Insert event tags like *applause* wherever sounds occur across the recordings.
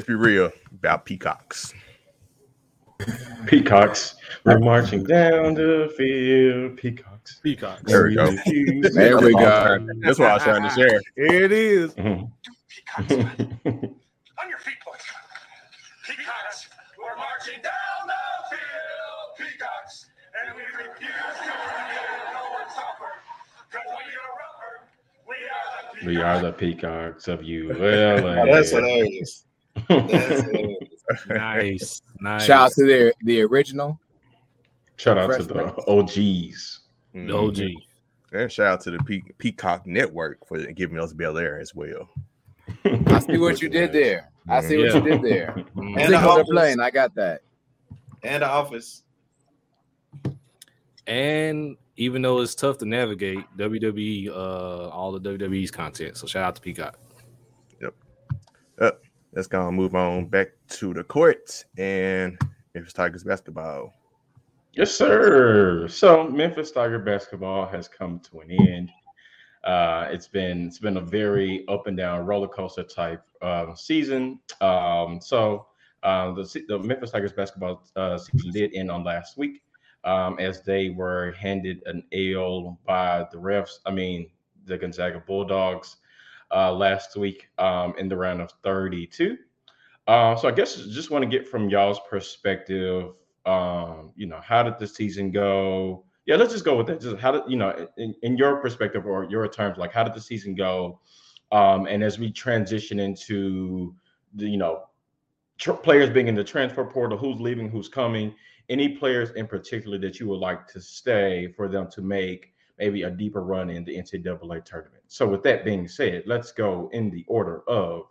let's be real about peacocks. Peacocks. We're marching down the field. Peacocks. Peacocks. There we go. There we go. *laughs* That's what I was trying to share. Here it is. Mhm. Peacocks. *laughs* On your feet, boys. Peacocks, we're marching down the field. Peacocks, and we refuse to give no one suffer. Cause we are rougher. We are the we are the peacocks of you. Oh, *laughs* that's hilarious. That's hilarious. Nice. Nice. Shout out to the the original. Shout out to the Prince. OGs. The OG. And shout out to the Pe- Peacock Network for giving us Bel Air as well. I see what you did there. I see what you did there. *laughs* And Signal the the office. plane. I got that. And the office. And even though it's tough to navigate, WWE, uh, all the WWE's content. So shout out to Peacock. Let's go and move on back to the court and Memphis Tigers basketball. Yes, sir. So Memphis Tiger basketball has come to an end. Uh, it's been it's been a very up and down roller coaster type uh, season. Um, so uh, the the Memphis Tigers basketball uh, season did end on last week um, as they were handed an L by the refs. I mean the Gonzaga Bulldogs uh, last week um, in the round of 32. Uh, so I guess just want to get from y'all's perspective um you know how did the season go? Yeah let's just go with that. Just how did you know in, in your perspective or your terms like how did the season go? Um and as we transition into the you know tr- players being in the transfer portal who's leaving who's coming any players in particular that you would like to stay for them to make maybe a deeper run in the ncaa tournament so with that being said let's go in the order of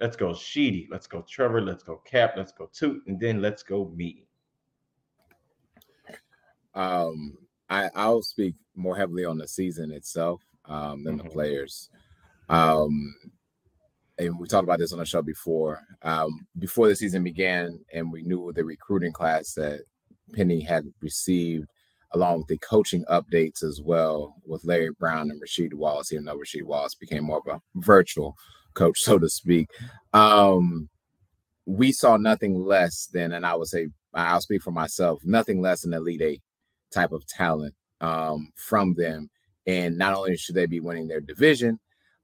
let's go sheedy let's go trevor let's go cap let's go toot and then let's go me Um, I I'll speak more heavily on the season itself um, than Mhm. the players. Um, and we talked about this on the show before. Um, before the season began, and we knew the recruiting class that Penny had received, along with the coaching updates as well, with Larry Brown and Rasheed Wallace. Even though Rasheed Wallace became more of a virtual coach, so to speak, um, we saw nothing less than, and I would say, I'll speak for myself, nothing less than Elite Eight type of talent um, from them. And not only should they be winning their division,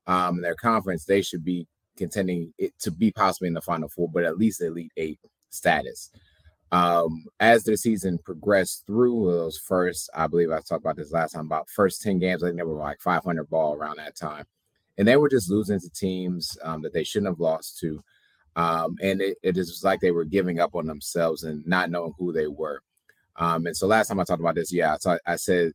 um, their conference, they should be contending it to be possibly in the final four, but at least elite eight status. Um, as the season progressed through those first, I believe I talked about this last time about first 10 games, I think they were like 500 ball around that time. And they were just losing to teams um, that they shouldn't have lost to. Um, and it, it is like they were giving up on themselves and not knowing who they were. Um, and so last time I talked about this, yeah, so I, I said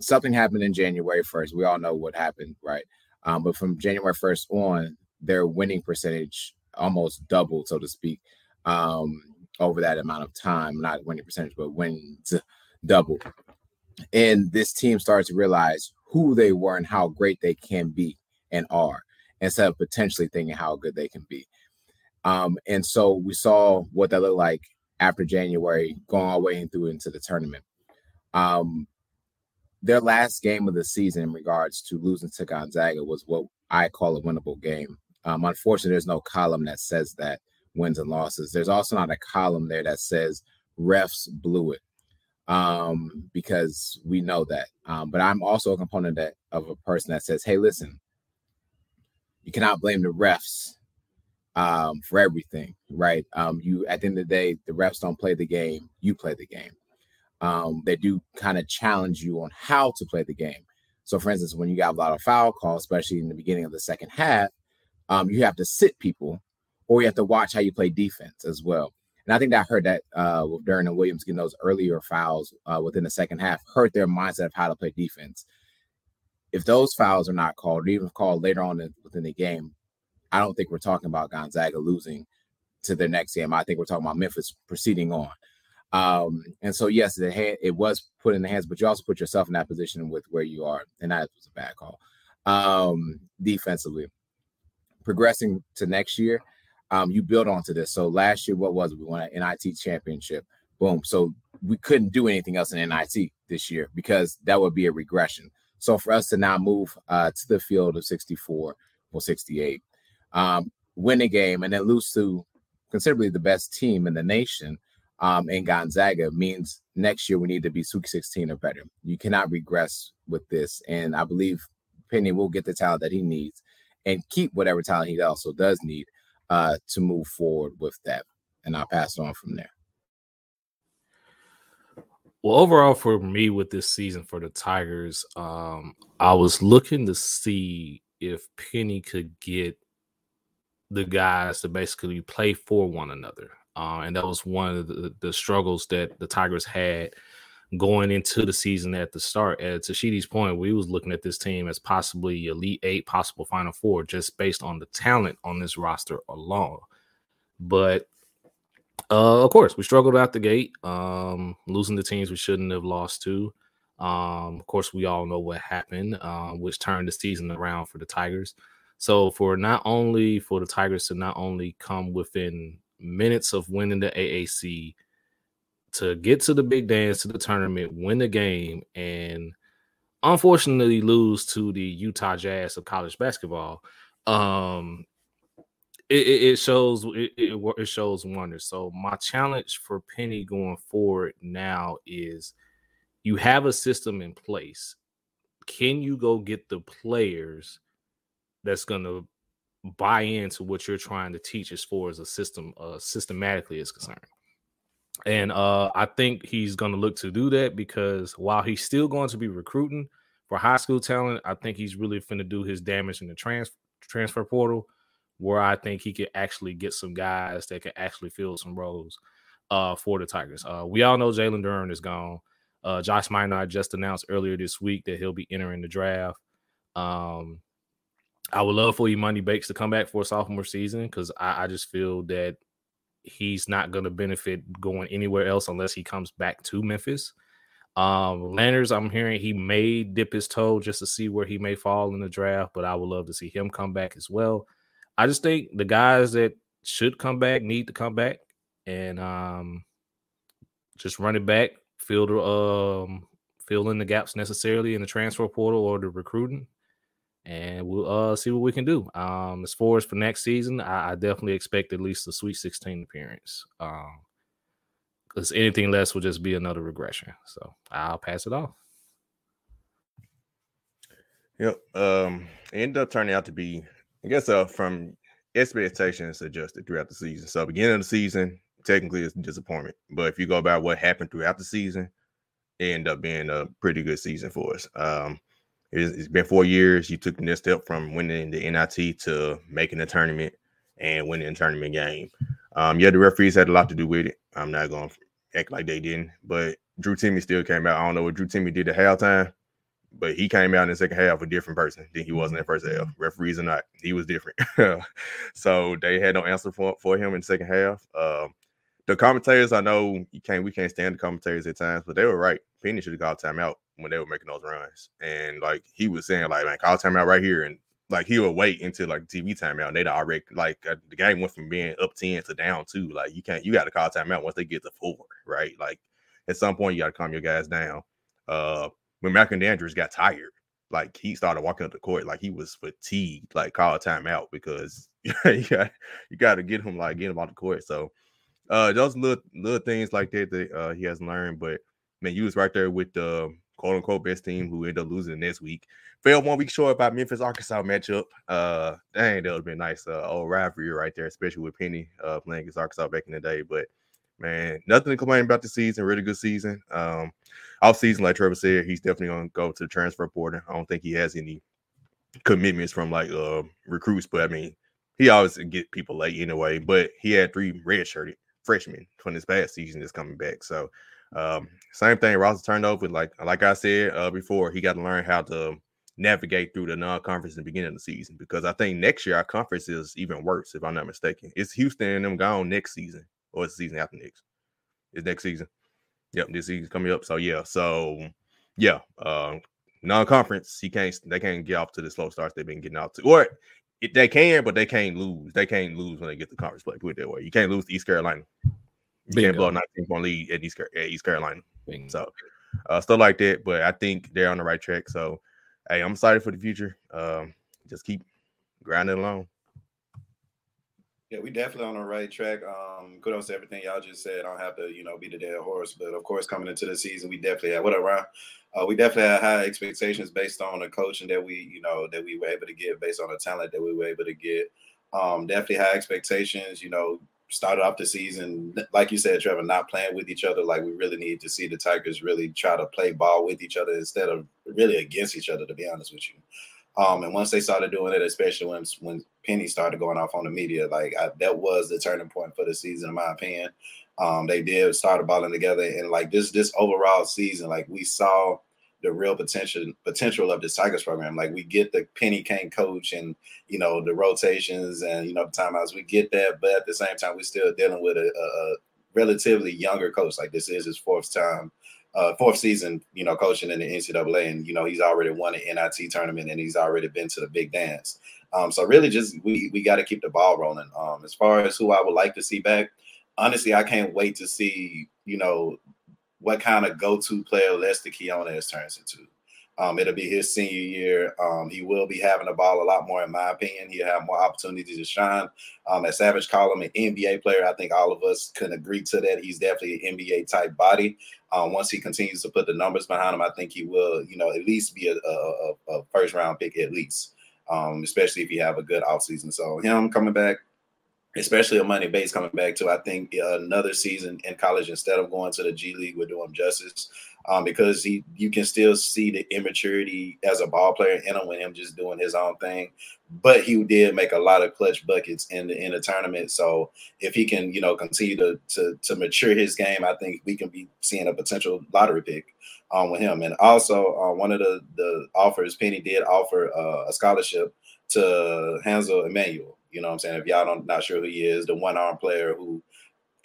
something happened in January 1st. We all know what happened, right? Um, but from January 1st on, their winning percentage almost doubled, so to speak, um, over that amount of time. Not winning percentage, but wins double. And this team started to realize who they were and how great they can be and are, instead of potentially thinking how good they can be. Um, and so we saw what that looked like after January, going all the way through into the tournament. Um, their last game of the season in regards to losing to Gonzaga was what I call a winnable game. Um, unfortunately, there's no column that says that wins and losses. There's also not a column there that says refs blew it um, because we know that. Um, but I'm also a component that of a person that says, "Hey, listen, you cannot blame the refs um, for everything, right? Um, you at the end of the day, the refs don't play the game; you play the game. Um, they do kind of challenge you on how to play the game. So, for instance, when you got a lot of foul calls, especially in the beginning of the second half, um, you have to sit people, or you have to watch how you play defense as well. And I think that I heard that uh, with Williams getting those earlier fouls uh, within the second half hurt their mindset of how to play defense. If those fouls are not called, or even called later on in, within the game, I don't think we're talking about Gonzaga losing to their next game. I think we're talking about Memphis proceeding on. Um, and so, yes, it, had, it was put in the hands, but you also put yourself in that position with where you are, and that was a bad call. Um, defensively, progressing to next year, um, you build onto this. So last year, what was it? We won an NIT championship. Boom. So we couldn't do anything else in NIT this year because that would be a regression. So for us to now move uh, to the field of 64 or 68, um, win a game and then lose to considerably the best team in the nation um, in Gonzaga means next year we need to be Sweet 16 or better. You cannot regress with this. And I believe Penny will get the talent that he needs and keep whatever talent he also does need uh, to move forward with that. And I'll pass on from there. Well, overall for me with this season for the Tigers, um, I was looking to see if Penny could get the guys to basically play for one another. Uh, and that was one of the, the, struggles that the Tigers had going into the season at the start. At Tashidi's point, we was looking at this team as possibly elite eight, possible final four, just based on the talent on this roster alone. But uh, of course, we struggled out the gate, um, losing the teams we shouldn't have lost to. Um, of course, we all know what happened, uh, which turned the season around for the Tigers. So for not only for the Tigers to not only come within minutes of winning the AAC, to get to the big dance to the tournament, win the game, and unfortunately lose to the Utah Jazz of college basketball. Um, it, it shows it, it shows wonders. So my challenge for Penny going forward now is you have a system in place. Can you go get the players that's going to buy into what you're trying to teach as far as a system uh, systematically is concerned? And uh, I think he's going to look to do that because while he's still going to be recruiting for high school talent, I think he's really going to do his damage in the trans- transfer portal where I think he could actually get some guys that can actually fill some roles uh, for the Tigers. Uh, we all know Jalen Duren is gone. Uh, Josh Minott just announced earlier this week that he'll be entering the draft. Um, I would love for Emoni Bates to come back for a sophomore season because I, I, just feel that he's not going to benefit going anywhere else unless he comes back to Memphis. Um, Landers, I'm hearing he may dip his toe just to see where he may fall in the draft, but I would love to see him come back as well. I just think the guys that should come back need to come back and um, just run it back, fill the um, fill in the gaps necessarily in the transfer portal or the recruiting, and we'll uh, see what we can do. Um, as far as for next season, I, I definitely expect at least a Sweet 16 appearance. Um, because anything less will just be another regression. So I'll pass it off. Yep. Um, it ended up turning out to be I guess uh, from expectations adjusted throughout the season. So beginning of the season, technically it's a disappointment. But if you go about what happened throughout the season, it ended up being a pretty good season for us. Um, it's, been four years. You took the next step from winning the NIT to making the tournament and winning the tournament game. Um, yeah, the referees had a lot to do with it. I'm not going to act like they didn't, but Drew Timme still came out. I don't know what Drew Timme did at halftime, but he came out in the second half a different person than he was in the first half. Referees or not, he was different. *laughs* so they had no answer for, for him in the second half. Um, the commentators, I know you can't we can't stand the commentators at times, but they were right. Penny should have called timeout when they were making those runs. And like he was saying, like, man, call timeout right here. And like he would wait until like TV timeout. And they'd already like uh, the game went from being up 10 to down two. Like you can't you got to call timeout once they get to four, right? Like at some point you got to calm your guys down. Uh when Malcolm Dandridge got tired, like he started walking up the court like he was fatigued, like call timeout because *laughs* you got you got to get him like get him off the court. So uh those little little things like that that uh, he has learned, but man, you was right there with the quote unquote best team who ended up losing next week. Failed one week short by Memphis Arkansas matchup. Uh, dang, that would have been nice. Uh, old rivalry right there, especially with Penny uh playing against Arkansas back in the day. But man, nothing to complain about the season. Really good season. Um, off season, like Trevor said, he's definitely gonna go to the transfer portal. I don't think he has any commitments from like uh recruits, but I mean, he always get people late anyway. But he had three red shirted freshmen from this past season that's coming back. So um, same thing. Ross turned over. Like like I said uh, before, he got to learn how to navigate through the non-conference in the beginning of the season because I think next year our conference is even worse, if I'm not mistaken. It's Houston and them gone next season, or it's the season after next. It's next season. Yep, this season's coming up. So yeah, so yeah, uh, non-conference, he can't they can't get off to the slow starts they've been getting out to. Or it, they can, but they can't lose. They can't lose when they get the conference play. Put it that way. You can't lose to East Carolina. You Bingo. can't blow a 19 point lead at East, at East Carolina. Bingo. So uh, stuff like that. But I think they're on the right track. So hey, I'm excited for the future. Um, just keep grinding along. Yeah, we definitely on the right track. Um, kudos to everything y'all just said. I don't have to, you know, be the dead horse, but of course, coming into the season, we definitely had what around. Uh, we definitely had high expectations based on the coaching that we, you know, that we were able to get, based on the talent that we were able to get. Um, definitely high expectations. You know, started off the season, like you said, Trevor, not playing with each other. Like we really need to see the Tigers really try to play ball with each other instead of really against each other. To be honest with you. Um, and once they started doing it, especially when when Penny started going off on the media, like I, that was the turning point for the season, in my opinion. Um, they did start balling together, and like this this overall season, like we saw the real potential potential of this Tigers program. Like we get the Penny Kane coach, and you know the rotations, and you know the timeouts. We get that, but at the same time, we're still dealing with a, a relatively younger coach. Like this is his fourth time uh, fourth season, you know, coaching in the NCAA, and you know he's already won an NIT tournament and he's already been to the big dance. Um, so really, just we we got to keep the ball rolling. Um, as far as who I would like to see back, honestly, I can't wait to see you know what kind of go-to player Lester Quinones turns into. Um, it'll be his senior year. Um, he will be having the ball a lot more, in my opinion. He'll have more opportunities to shine. Um, as Savage called him an NBA player, I think all of us can agree to that. He's definitely an NBA type body. Um, once he continues to put the numbers behind him, I think he will, you know, at least be a, a, a first round pick at least, um, especially if you have a good offseason. So him coming back, especially Emoni Bates coming back to, I think another season in college instead of going to the G League would do him justice um, because he you can still see the immaturity as a ball player in him with him just doing his own thing. But he did make a lot of clutch buckets in the in the tournament. So if he can, you know, continue to to, to mature his game, I think we can be seeing a potential lottery pick um, with him. And also, uh, one of the the offers, Penny did offer uh, a scholarship to Hansel Emmanuel. You know what I'm saying? If y'all don't not sure who he is, the one arm player who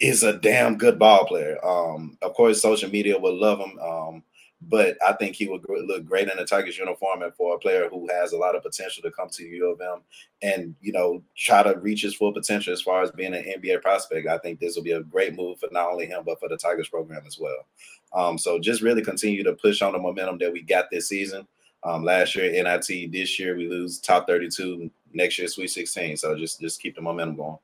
is a damn good ball player. Um, of course, social media will love him, um, but I think he would look great in a Tigers uniform and for a player who has a lot of potential to come to U of M and you know try to reach his full potential as far as being an NBA prospect. I think this will be a great move for not only him but for the Tigers program as well. Um, so just really continue to push on the momentum that we got this season. Um, last year NIT, this year we lose top 32, next year Sweet 16. So just just keep the momentum going.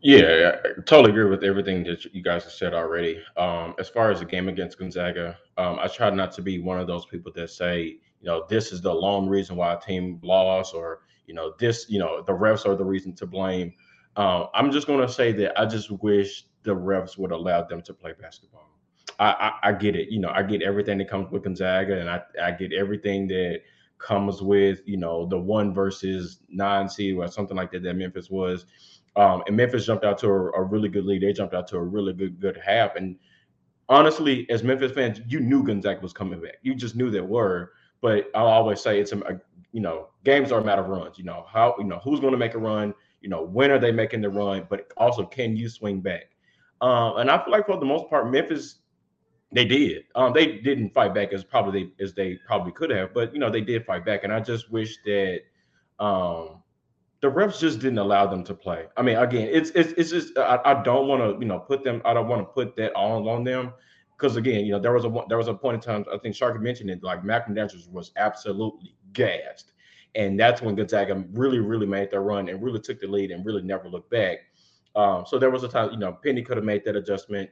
Yeah, I totally agree with everything that you guys have said already. Um, as far as the game against Gonzaga, um, I try not to be one of those people that say, you know, this is the lone reason why a team lost, or you know, this, you know, the refs are the reason to blame. Um, I'm just going to say that I just wish the refs would allow them to play basketball. I, I, I get it, you know, I get everything that comes with Gonzaga, and I, I get everything that comes with, you know, the one versus nine seed or something like that that Memphis was um, and Memphis jumped out to a, a, really good lead. They jumped out to a really good good half. And honestly, as Memphis fans, you knew Gonzaga was coming back. You just knew they were. But I always say it's a, a you know games are a matter of runs. You know how you know who's going to make a run. You know when are they making the run, but also can you swing back? Um, and I feel like for the most part, Memphis they did. Um, they didn't fight back as probably as they probably could have, but you know they did fight back. And I just wish that um, the refs just didn't allow them to play. I mean, again, it's it's it's just I, I don't want to you know put them. I don't want to put that all on them because again, you know, there was a there was a point in time I think Sharky mentioned it like Malcolm Dandridge was absolutely gassed, and that's when Gonzaga really really made their run and really took the lead and really never looked back. Um, so there was a time you know Penny could have made that adjustment.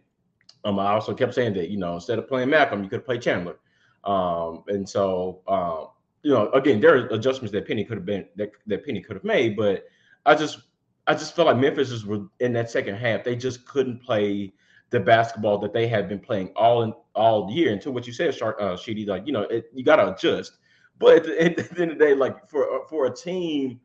Um, I also kept saying that you know instead of playing Malcolm, you could play Chandler. Um, and so um, you know, again, there are adjustments that Penny could have been that, that Penny could have made, but I just I just felt like Memphis was in that second half. They just couldn't play the basketball that they had been playing all in all year. Until what you said, Shark uh, Sheedy, like you know, it, you got to adjust. But at the, *laughs* at the end of the day, like for for a team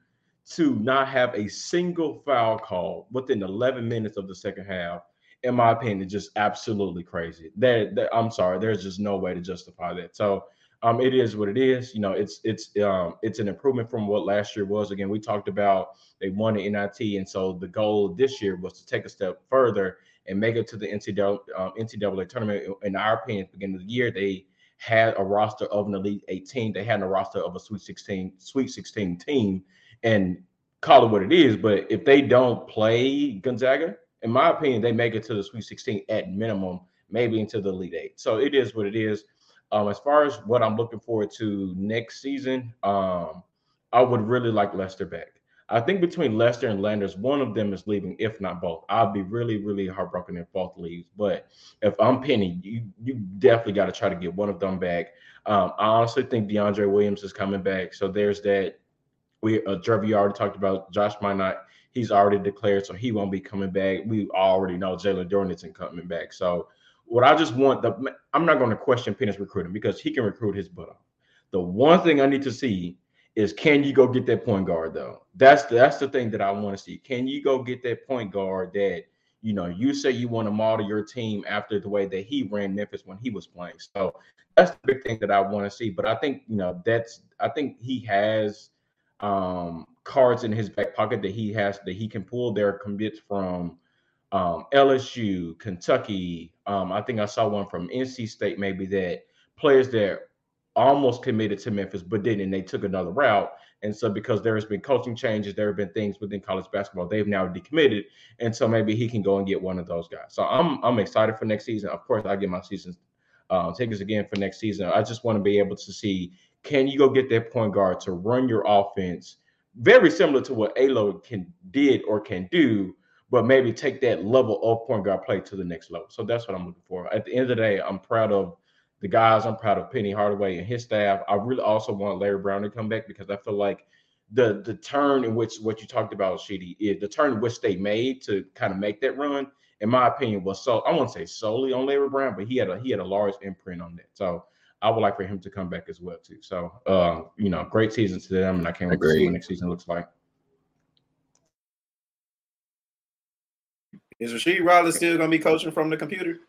to not have a single foul call within 11 minutes of the second half, in my opinion, just absolutely crazy. That I'm sorry, there's just no way to justify that. So um, it is what it is. You know, it's it's um, it's an improvement from what last year was. Again, we talked about they won the NIT, and so the goal this year was to take a step further and make it to the NCAA, um, NCAA tournament. In our opinion, at the beginning of the year, they had a roster of an Elite 18. They had a roster of a Sweet 16, Sweet 16 team, and call it what it is. But if they don't play Gonzaga, in my opinion, they make it to the Sweet 16 at minimum, maybe into the Elite Eight. So it is what it is. Um, as far as what I'm looking forward to next season, um, I would really like Lester back. I think between Lester and Landers, one of them is leaving, if not both. I'll be really, really heartbroken if both leaves. But if I'm Penny, you you definitely got to try to get one of them back. Um, I honestly think DeAndre Williams is coming back. So there's that. We uh, Trevor, you already talked about Josh Minott. He's already declared, so he won't be coming back. We already know Jalen Duren isn't coming back. So what I just want the I'm not going to question Penny's recruiting because he can recruit his butt off. The one thing I need to see is can you go get that point guard though? That's the, that's the thing that I want to see. Can you go get that point guard that you know you say you want to model your team after the way that he ran Memphis when he was playing? So that's the big thing that I want to see. But I think you know that's I think he has um cards in his back pocket that he has that he can pull their commits from um, LSU, Kentucky. Um, I think I saw one from NC State, maybe that players that almost committed to Memphis, but didn't. They took another route. And so, because there has been coaching changes, there have been things within college basketball. They've now decommitted, and so maybe he can go and get one of those guys. So I'm I'm excited for next season. Of course, I get my season uh, tickets again for next season. I just want to be able to see can you go get that point guard to run your offense, very similar to what Alo can did or can do, but maybe take that level of point guard play to the next level. So that's what I'm looking for. At the end of the day, I'm proud of the guys. I'm proud of Penny Hardaway and his staff. I really also want Larry Brown to come back because I feel like the the turn in which what you talked about, Sheedy, is the turn in which they made to kind of make that run. In my opinion, was so I won't say solely on Larry Brown, but he had a he had a large imprint on that. So I would like for him to come back as well too. So uh, you know, great season to them, and I can't wait to see what next season looks like. Is Rasheed Wallace still gonna be coaching from the computer?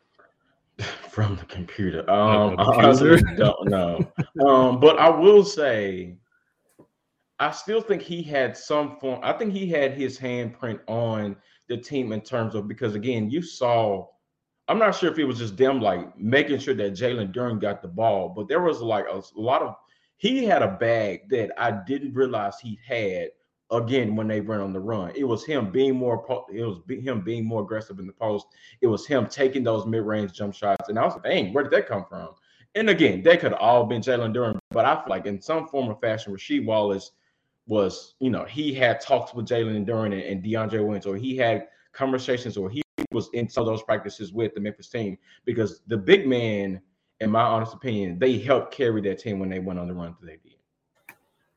*laughs* from the computer. Um, the computer? I *laughs* don't know. um, but I will say, I still think he had some form. I think he had his handprint on the team in terms of because again, you saw. I'm not sure if it was just them like making sure that Jalen Duren got the ball, but there was like a, a lot of. He had a bag that I didn't realize he had again when they ran on the run. It was him being more it was him being more aggressive in the post. It was him taking those mid-range jump shots. And I was like, dang, where did that come from? And again, they could all been Jalen Duren, but I feel like in some form or fashion, Rasheed Wallace was, you know, he had talks with Jalen Duren and, and DeAndre Wins, or he had conversations, or he was in some of those practices with the Memphis team because the big man, in my honest opinion, they helped carry that team when they went on the run that they did.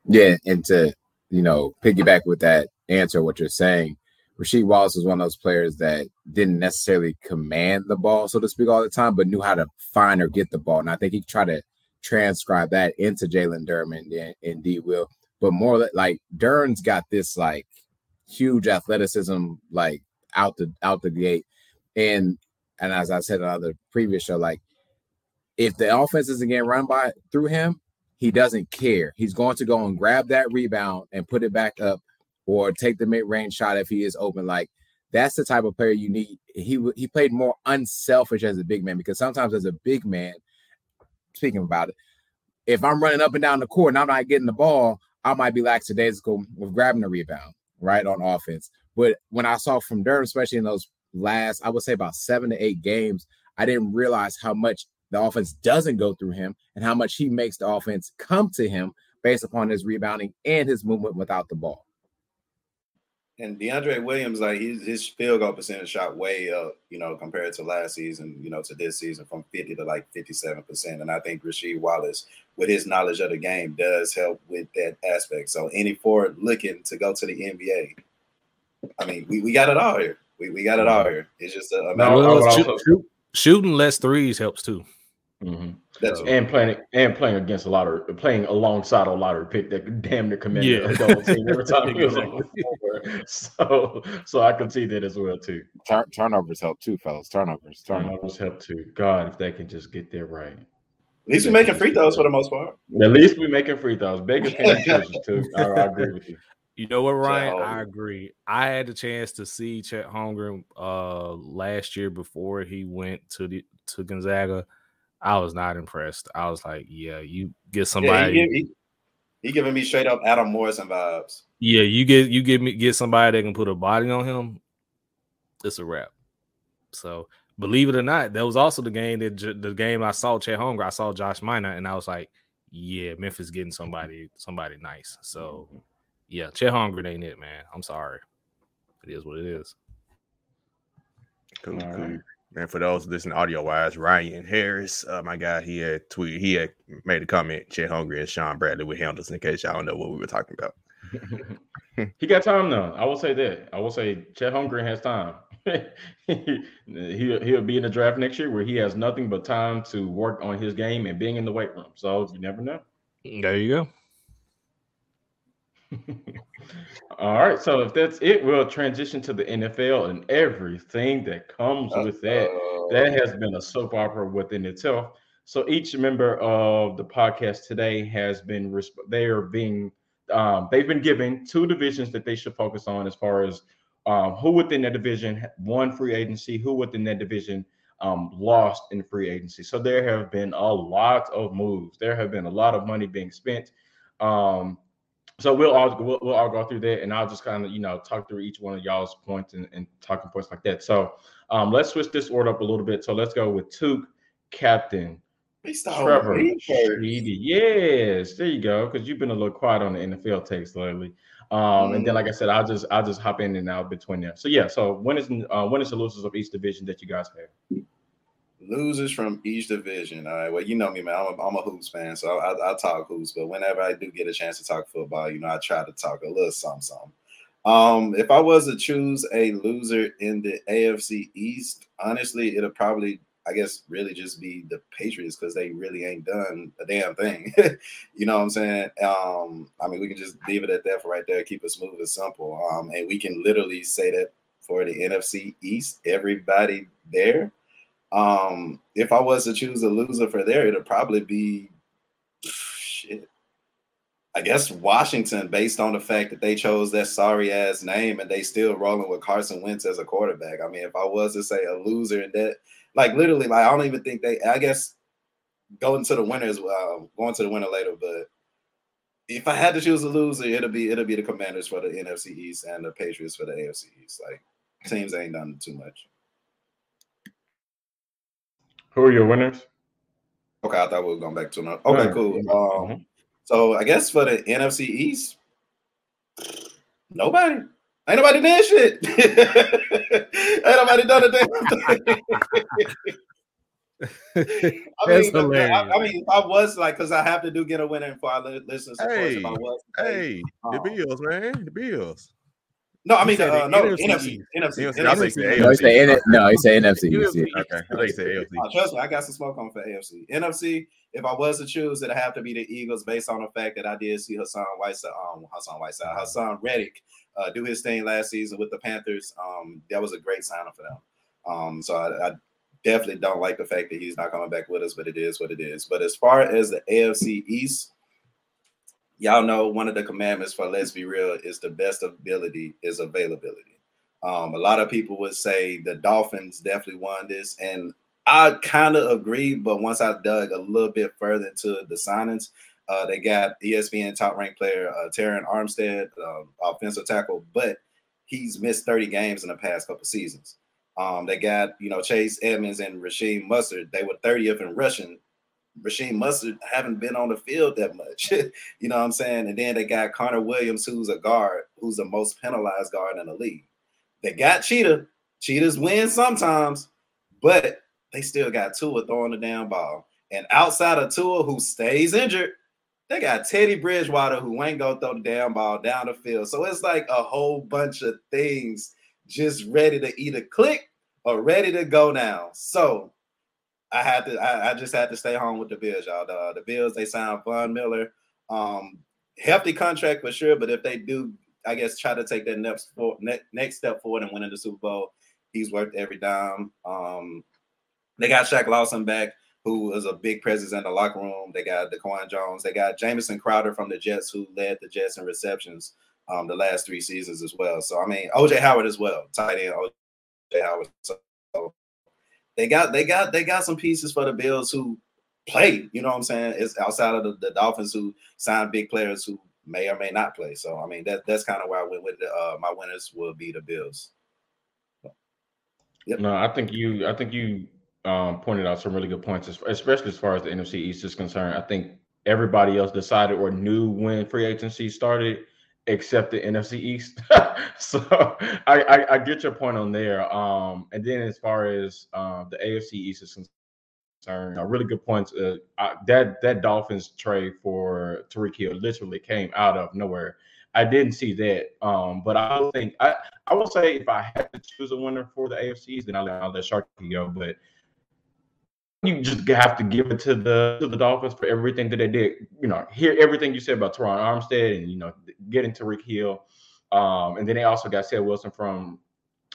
Yeah, and to you know, piggyback with that answer, what you're saying, Rasheed Wallace was one of those players that didn't necessarily command the ball, so to speak, all the time, but knew how to find or get the ball. And I think he tried to transcribe that into Jalen Duren and, and D Will. But more like Duren's got this like huge athleticism, like out the out the gate. And and as I said on the previous show, like if the offense isn't getting run by through him, he doesn't care. He's going to go and grab that rebound and put it back up or take the mid-range shot if he is open. Like that's the type of player you need. He he played more unselfish as a big man because sometimes as a big man, speaking about it, if I'm running up and down the court and I'm not getting the ball, I might be lackadaisical with grabbing the rebound, right, on offense. But when I saw from Duren, especially in those last, I would say about seven to eight games, I didn't realize how much the offense doesn't go through him and how much he makes the offense come to him based upon his rebounding and his movement without the ball. And DeAndre Williams, like his, his field goal percentage shot way up, you know, compared to last season, you know, to this season from 50 to like 57%. And I think Rasheed Wallace, with his knowledge of the game, does help with that aspect. So any forward looking to go to the NBA, I mean, we, we got it all here. We, we got it all here. It's just a, a matter no, of shoot, shoot, shooting less threes helps too. Mm-hmm. That's and playing and playing against a lot of playing alongside a lottery pick that damn near commanded yeah. a double team every *laughs* time he was on the floor. So so I can see that as well too. Turn, turnovers help too, fellas. Turnovers, turnovers help too. God, if they can just get there right. At least we're making free throws for the most part. At least we're making free throws. Baker can't too. *laughs* I, I agree with you. You know what, Ryan? I agree. I had the chance to see Chet Holmgren uh last year before he went to the to Gonzaga. I was not impressed. I was like, yeah, you get somebody. Yeah, he, he, he, giving me straight up Adam Morrison vibes. Yeah, you get you give me get somebody that can put a body on him. It's a wrap. So believe it or not, that was also the game that the game I saw Chet Holmgren. I saw Josh Minott, and I was like, yeah, Memphis getting somebody somebody nice. So yeah, Chet Holmgren ain't it, man. I'm sorry. It is what it is. Cool, All cool. right. Man, for those listening audio wise, Ryan Harris, uh, my guy, he had tweeted, he had made a comment, Chet Hungry and Shawn Bradley with handles in case y'all don't know what we were talking about. *laughs* he got time now. I will say that. I will say Chet Holmgren has time. *laughs* he'll, he'll be in the draft next year where he has nothing but time to work on his game and being in the weight room. So you never know. There you go. All right. So if that's it, we'll transition to the NFL and everything that comes with that. That has been a soap opera within itself. So each member of the podcast today has been resp- they are being um, they've been given two divisions that they should focus on as far as um, who within that division won free agency, who within that division um, lost in free agency. So there have been a lot of moves. There have been a lot of money being spent. Um, so we'll all we'll, we'll all go through that, and I'll just kind of you know talk through each one of y'all's points and, and talking points like that. So um, let's switch this order up a little bit. So let's go with Took, Captain, Trevor. Sheedy. Yes, there you go. Because you've been a little quiet on the NFL takes lately. Um, and then, like I said, I'll just I'll just hop in and out between them. So yeah. So when is uh, when is the losers of each division that you guys have? Losers from each division. All right. Well, you know me, man. I'm a, I'm a hoops fan, so I, I talk hoops. But whenever I do get a chance to talk football, you know, I try to talk a little something, something. Um, if I was to choose a loser in the AFC East, honestly, it'll probably, I guess, really just be the Patriots because they really ain't done a damn thing. *laughs* you know what I'm saying? Um, I mean, we can just leave it at that for right there, keep it smooth and simple. Um, and we can literally say that for the NFC East, everybody there. Um, if I was to choose a loser for there, it'd probably be shit. I guess Washington, based on the fact that they chose that sorry ass name and they still rolling with Carson Wentz as a quarterback. I mean, if I was to say a loser in that, like literally, like I don't even think they. I guess going to the winners, uh, going to the winner later. But if I had to choose a loser, it'll be it'll be the Commanders for the NFC East and the Patriots for the AFC East. Like teams ain't done too much. Who are your winners? Okay, I thought we were going back to another. Okay, Alright. cool. Um, Mhm. so I guess for the NFC East, nobody. Ain't nobody did shit. *laughs* ain't nobody done a damn thing. I That's mean, the- the- I. I mean, if I was like, because I have to do get a winner for our li- listeners. Of course, I Hey, was, to say- Hey, the um, Bills, man. The Bills. No, I mean, said uh, no, NFC NFC, NFC, NFC, I NFC. think the No, he said N- no, he said NFC. You East, yeah. have- Okay, I think the AFC. Uh, trust me, I got some smoke on for AFC. NFC, if I was to choose, it'd have to be the Eagles based on the fact that I did see Hassan Whiteside, um, Hassan Whiteside, Haason Reddick uh, do his thing last season with the Panthers. Um, that was a great signing for them. Um, so I, I definitely don't like the fact that he's not coming back with us, but it is what it is. But as far as the AFC East, y'all know one of the commandments for let's be real is the best ability is availability. Um, a lot of people would say the Dolphins definitely won this, and I kind of agree. But once I dug a little bit further into the signings, uh, they got ESPN top ranked player uh, Armstead, uh, offensive tackle, but he's missed 30 games in the past couple seasons. Um, they got you know Chase Edmonds and Rasheem Mostert. They were 30th in rushing. Rasheem Mostert haven't been on the field that much. *laughs* you know what I'm saying? And then they got Connor Williams, who's a guard, who's the most penalized guard in the league. They got Cheetah. Cheetahs win sometimes, but they still got Tua throwing the damn ball. And outside of Tua, who stays injured, they got Teddy Bridgewater, who ain't gonna throw the damn ball down the field. So it's like a whole bunch of things just ready to either click or ready to go now. So I had to, I, I just had to stay home with the Bills, y'all. The, the Bills, they signed Von Miller. Um, hefty contract for sure, but if they do, I guess try to take that next for, next, next step forward and winning the Super Bowl, he's worked every dime. Um, they got Shaq Lawson back, who is a big presence in the locker room. They got Daquan Jones. They got Jamison Crowder from the Jets, who led the Jets in receptions um, the last three seasons as well. So I mean, OJ Howard as well, tight end OJ Howard. So they got they got they got some pieces for the Bills who play. You know what I'm saying? It's outside of the, the Dolphins who signed big players who may or may not play. So I mean, that that's kind of where I went with it. Uh, my winners will be the Bills. No, I think you. I think you um, pointed out some really good points, especially as far as the NFC East is concerned. I think everybody else decided or knew when free agency started, except the NFC East. *laughs* so I, I, I get your point on there. Um, and then as far as um, the AFC East is concerned, a really good points. Uh, I, that that Dolphins trade for Tyreek Hill literally came out of nowhere. I didn't see that. Um, but I think I I will say if I had to choose a winner for the AFCs, then I'll I'll let Sharky go. But you just have to give it to the to the Dolphins for everything that they did. You know, hear everything you said about Terron Armstead and you know getting Tyreek Hill, um, and then they also got Seth Wilson from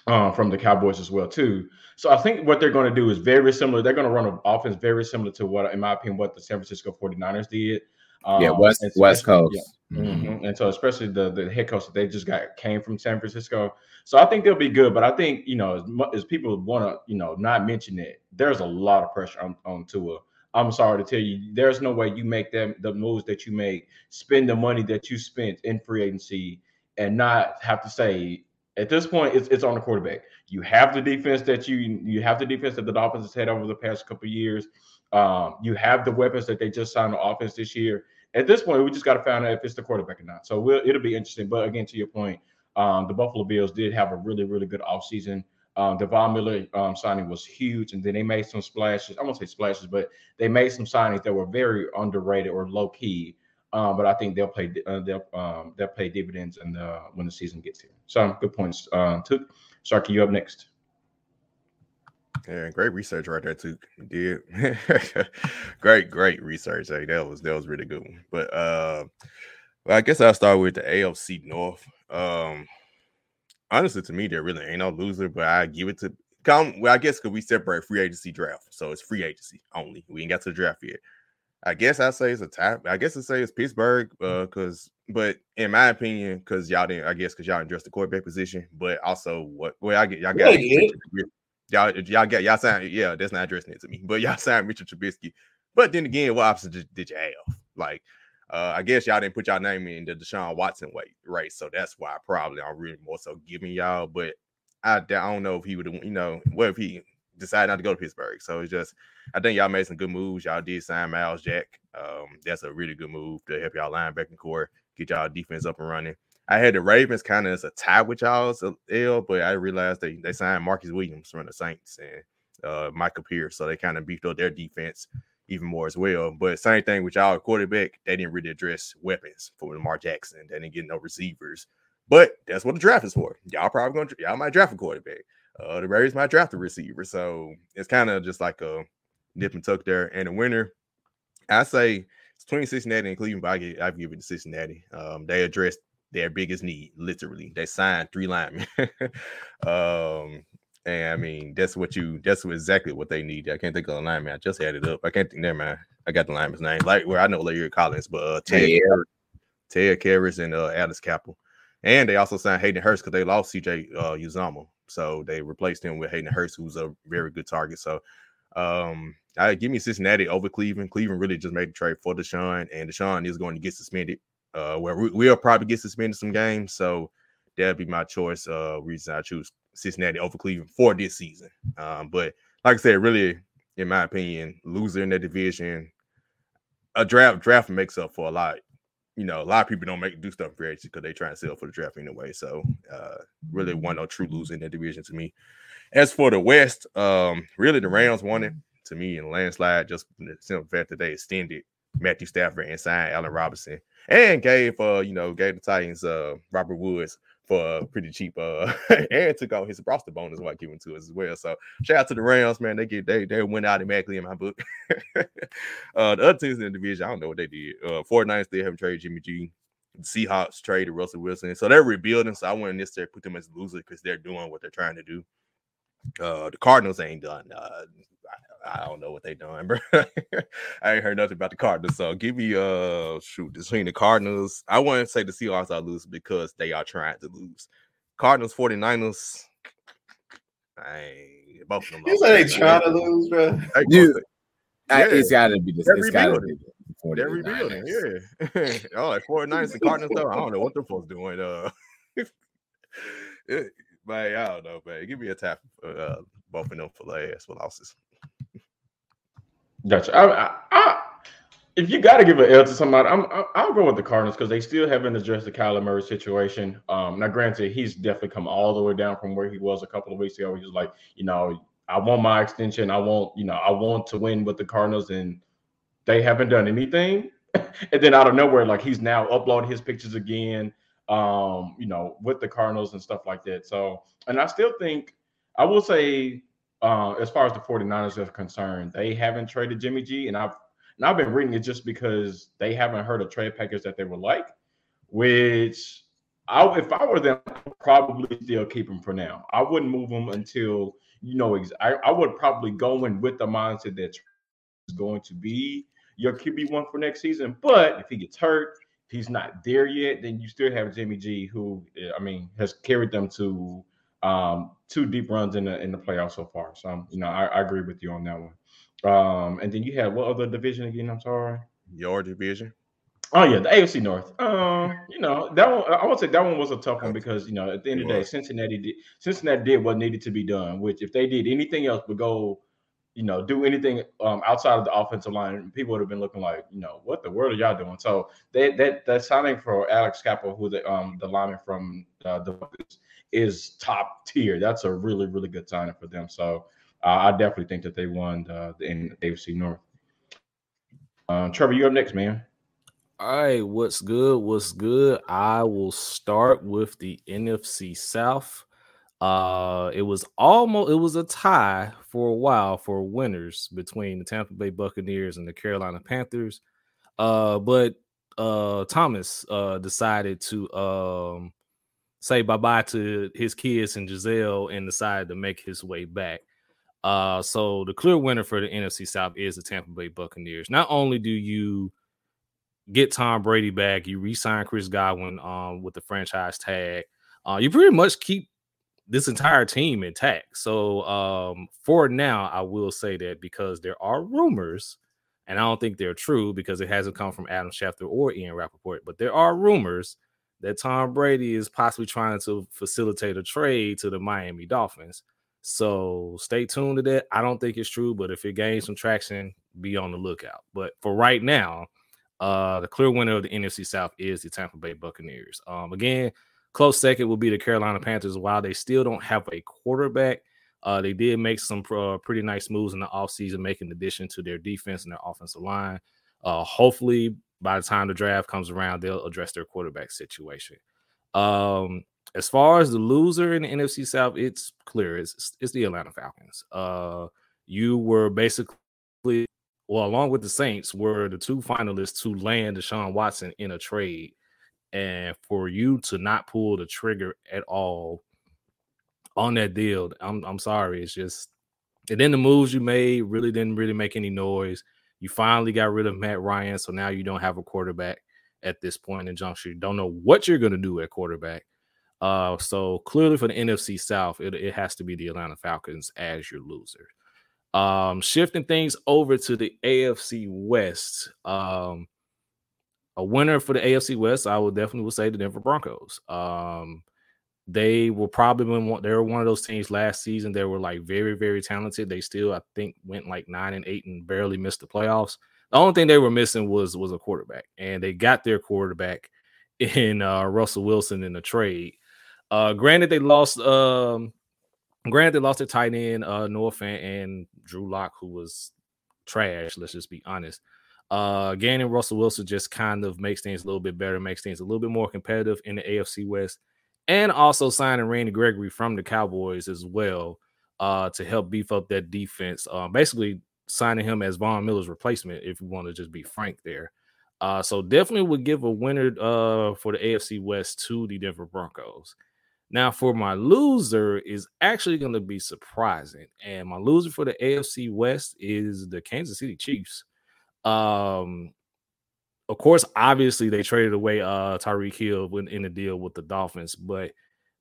um, from the Cowboys as well too. So I think what they're going to do is very similar. They're going to run an offense very similar to what, in my opinion, what the San Francisco 49ers did. Um, yeah, West West Coast. Yeah. Mm-hmm. Mm-hmm. And so especially the the head coach that they just got came from San Francisco. So I think they'll be good. But I think you know as, much, as people want to you know not mention it, there's a lot of pressure on, on Tua. I'm sorry to tell you, there's no way you make them the moves that you make, spend the money that you spent in free agency, and not have to say at this point it's, it's on the quarterback. You have the defense that you you have the defense that the Dolphins has had over the past couple years. Um, you have the weapons that they just signed on offense this year at this point, we just got to find out if it's the quarterback or not. So we'll, it'll be interesting. But again, to your point, um, the Buffalo Bills did have a really, really good offseason. Um, the Von Miller um, signing was huge, and then they made some splashes. I won't say splashes, but they made some signings that were very underrated or low key. Um, but I think they'll play uh, they'll um, they'll pay dividends and when the season gets here. So good points. Uh, took Sharky, you up next. Yeah, great research right there too. Did *laughs* great, great research. Hey, that was that was really good one. But uh well, I guess I'll start with the AFC North. Um honestly, to me, there really ain't no loser, but I give it to come. Well, I guess because we separate free agency draft, so it's free agency only. We ain't got to the draft yet. I guess I say it's a tap. I guess I say it's Pittsburgh, uh, because but in my opinion, because y'all didn't, I guess because y'all addressed the quarterback position, but also what well, I get y'all got Y'all, y'all got y'all signed. Yeah, that's not addressing it to me, but y'all *laughs* signed Mitchell Trubisky. But then again, what options did, did you have? Like, uh, I guess y'all didn't put y'all name in the Deshaun Watson way, right? So that's why probably I'm really more so giving y'all. But I, I don't know if he would, you know, what if he decided not to go to Pittsburgh? So it's just, I think y'all made some good moves. Y'all did sign Myles Jack. Um, that's a really good move to help y'all linebacker core, get y'all defense up and running. I had the Ravens kind of as a tie with y'all's L, but I realized they they signed Marcus Williams from the Saints and uh, Michael Pierce, so they kind of beefed up their defense even more as well. But same thing with y'all quarterback, they didn't really address weapons for Lamar Jackson. They didn't get no receivers, but that's what the draft is for. Y'all probably gonna y'all might draft a quarterback. Uh, the Ravens might draft a receiver, so it's kind of just like a nip and tuck there. And the winner, I say it's between Cincinnati and Cleveland, but I give, I give it to Cincinnati. Um, they addressed their biggest need, literally. They signed three linemen. *laughs* um, and I mean, that's what you that's exactly what they need. I can't think of the lineman. I just had it up. I can't think never mind. I got the lineman's name. Like where well, I know Larry Collins, but uh Ted yeah. Ted Karras and uh Alex Cappa. And they also signed Hayden Hurst because they lost CJ uh Uzomah. So they replaced him with Hayden Hurst, who's a very good target. So um I give me Cincinnati over Cleveland. Cleveland really just made the trade for Deshaun, and Deshaun is going to get suspended uh, where we, will probably get suspended some games. So that'd be my choice. Uh, reason I choose Cincinnati over Cleveland for this season. Um, but like I said, really, in my opinion, loser in that division, a draft draft makes up for a lot. You know, a lot of people don't make do stuff for agency because they try and sell for the draft anyway. So uh, really, one no true loser in that division to me. As for the West, um, really the Rams won it to me in landslide. Just the simple fact that they extended Matthew Stafford and signed Allen Robinson and gave uh you know gave the Titans uh Robert Woods for pretty cheap uh *laughs* and took out his roster bonus while giving to us as well. So shout out to the Rams, man. They get they they went automatically in my book. *laughs* uh the other teams in the division, I don't know what they did. Uh 49ers still haven't traded Jimmy G. The Seahawks traded Russell Wilson. So they're rebuilding. So I wouldn't necessarily put them as losers because they're doing what they're trying to do. Uh the Cardinals ain't done. Uh I don't know what they doing, bro. *laughs* I ain't heard nothing about the Cardinals. So give me uh shoot between the Cardinals. I wouldn't say the Seahawks are losing because they are trying to lose. Cardinals, 49ers. I both of them. You say they trying to lose, bro. Dude, yeah. it's gotta be this. It's gotta be they're rebuilding, yeah. *laughs* oh, like 49ers and Cardinals, though. I don't know what the folks doing. Uh, *laughs* it, man, I don't know, man. Give me a tap for uh, both of them for last for losses. Gotcha. I, I, if you got to give an L to somebody, I'm, i I'll go with the Cardinals because they still haven't addressed the Kyler Murray situation. Um, now, granted, he's definitely come all the way down from where he was a couple of weeks ago. He was like, you know, I want my extension. I want, you know, I want to win with the Cardinals, and they haven't done anything. *laughs* and then out of nowhere, like he's now uploading his pictures again, um, you know, with the Cardinals and stuff like that. So, and I still think I will say, uh, as far as the 49ers are concerned, they haven't traded Jimmy G, and I've and I've been reading it just because they haven't heard a trade package that they would like, which I if I were them, I'd probably still keep him for now. I wouldn't move him until you know. Ex- I, I would probably go in with the mindset that is going to be your QB one for next season. But if he gets hurt, he's not there yet, then you still have Jimmy G, who I mean has carried them to um, two deep runs in the in the playoffs so far. So you know, I, I agree with you on that one. Um, and then you had what other division again? I'm sorry. Your division. Oh yeah, the AFC North. Um, *laughs* you know that one. I would say that one was a tough one because you know at the end of the day, Cincinnati did Cincinnati did what needed to be done. Which if they did anything else but go, you know, do anything um, outside of the offensive line, people would have been looking like, you know, what the world are y'all doing? So that that that signing for Alex Cappa, who the um the lineman from uh, the is top tier. That's a really really good signing for them. So uh, I definitely think that they won the, the AFC North. Uh, Trevor, you up next, man. All right, what's good? What's good? I will start with the NFC South. Uh, it was almost it was a tie for a while for winners between the Tampa Bay Buccaneers and the Carolina Panthers. Uh, but uh, Thomas uh decided to um say bye bye to his kids and Gisele and decided to make his way back. Uh, so the clear winner for the NFC South is the Tampa Bay Buccaneers. Not only do you get Tom Brady back, you re-sign Chris Godwin um, with the franchise tag. Uh, you pretty much keep this entire team intact. So um, for now, I will say that because there are rumors, and I don't think they're true because it hasn't come from Adam Schefter or Ian Rapoport, but there are rumors that Tom Brady is possibly trying to facilitate a trade to the Miami Dolphins. So stay tuned to that. I don't think it's true, but if it gains some traction, be on the lookout. But for right now, uh, the clear winner of the NFC South is the Tampa Bay Buccaneers. Um, again, close second will be the Carolina Panthers. While they still don't have a quarterback, uh, they did make some uh, pretty nice moves in the offseason, making addition to their defense and their offensive line. Uh, hopefully, by the time the draft comes around, they'll address their quarterback situation. Um, as far as the loser in the NFC South, it's clear. It's it's the Atlanta Falcons. Uh, you were basically well, along with the Saints, were the two finalists to land Deshaun Watson in a trade, and for you to not pull the trigger at all on that deal, I'm I'm sorry. It's just and then the moves you made really didn't really make any noise. You finally got rid of Matt Ryan, so now you don't have a quarterback at this point in juncture. You don't know what you're going to do at quarterback. Uh, so clearly for the NFC South, it, it has to be the Atlanta Falcons as your loser. Um, shifting things over to the AFC West. Um, a winner for the AFC West, I would definitely would say the Denver Broncos. Um, they were probably one, they were one of those teams last season. They were like very, very talented. They still, I think, went like nine and eight and barely missed the playoffs. The only thing they were missing was was a quarterback, and they got their quarterback *laughs* in uh, Russell Wilson in the trade. Uh, granted, they lost. Um, granted, they lost their tight end uh, Noah Fant and Drew Lock, who was trash. Let's just be honest. Uh, gaining Russell Wilson just kind of makes things a little bit better, makes things a little bit more competitive in the AFC West, and also signing Randy Gregory from the Cowboys as well uh, to help beef up that defense. Uh, basically, signing him as Von Miller's replacement, if you want to just be frank there. Uh, so definitely would give a winner uh, for the AFC West to the Denver Broncos. Now, for my loser is actually going to be surprising, and my loser for the AFC West is the Kansas City Chiefs. Um, of course, obviously they traded away uh Tyreek Hill when in the deal with the Dolphins, but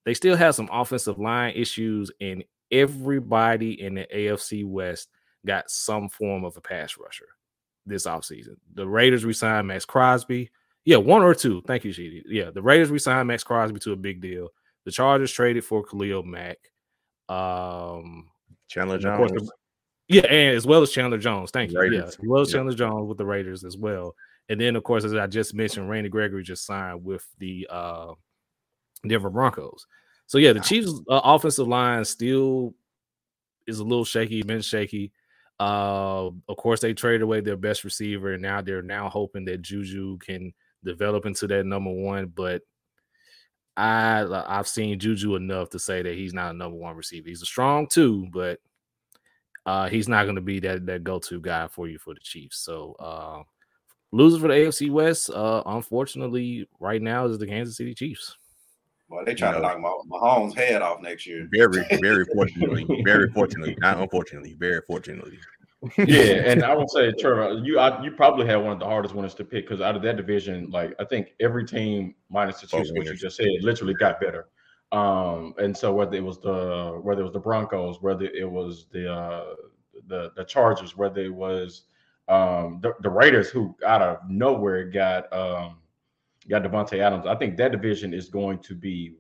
they still have some offensive line issues, and everybody in the AFC West got some form of a pass rusher this offseason. The Raiders resigned Maxx Crosby. Yeah, one or two. Thank you, Sheedy. Yeah, the Raiders resigned Maxx Crosby to a big deal. The Chargers traded for Khalil Mack. Um, Chandler Jones. Yeah, and as well as Chandler Jones. Thank you. Raiders. Yeah, as well as Yep. Chandler Jones with the Raiders as well. And then, of course, as I just mentioned, Randy Gregory just signed with the uh, Denver Broncos. So yeah, the Chiefs' uh, offensive line still is a little shaky, been shaky. Uh, of course, they traded away their best receiver, and now they're now hoping that Juju can develop into that number one. But I I've seen Juju enough to say that he's not a number one receiver. He's a strong two, but uh, he's not going to be that that go to guy for you for the Chiefs. So losers for the AFC West, uh, unfortunately, right now is the Kansas City Chiefs. Boy, they trying You to know. knock Mah- Mahomes' head off next year. Very, *laughs* very fortunately, very fortunately, not unfortunately, very fortunately. yeah, *laughs* and I would say, Trevor, you I, you probably had one of the hardest ones to pick because out of that division, like I think every team minus the Chiefs, what you just said, literally got better. Um, and so whether it was the whether it was the Broncos, whether it was the uh, the the Chargers, whether it was um, the, the Raiders, who out of nowhere got um, got Davante Adams, I think that division is going to be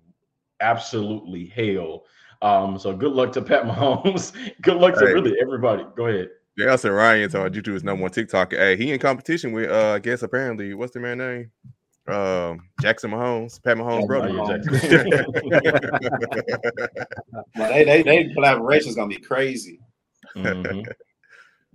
absolutely hell. Um, so good luck to Pat *laughs* Mahomes. good luck to Hey. really everybody. Go ahead. Nelson Ryan told Juju is number one TikTok. Hey, he in competition with uh I guess apparently what's the man name? Um Jackson Mahomes, Pat Mahomes' Oh, brother. yeah, *laughs* *laughs* Well, they, they, they collaboration is gonna be crazy. Mhm.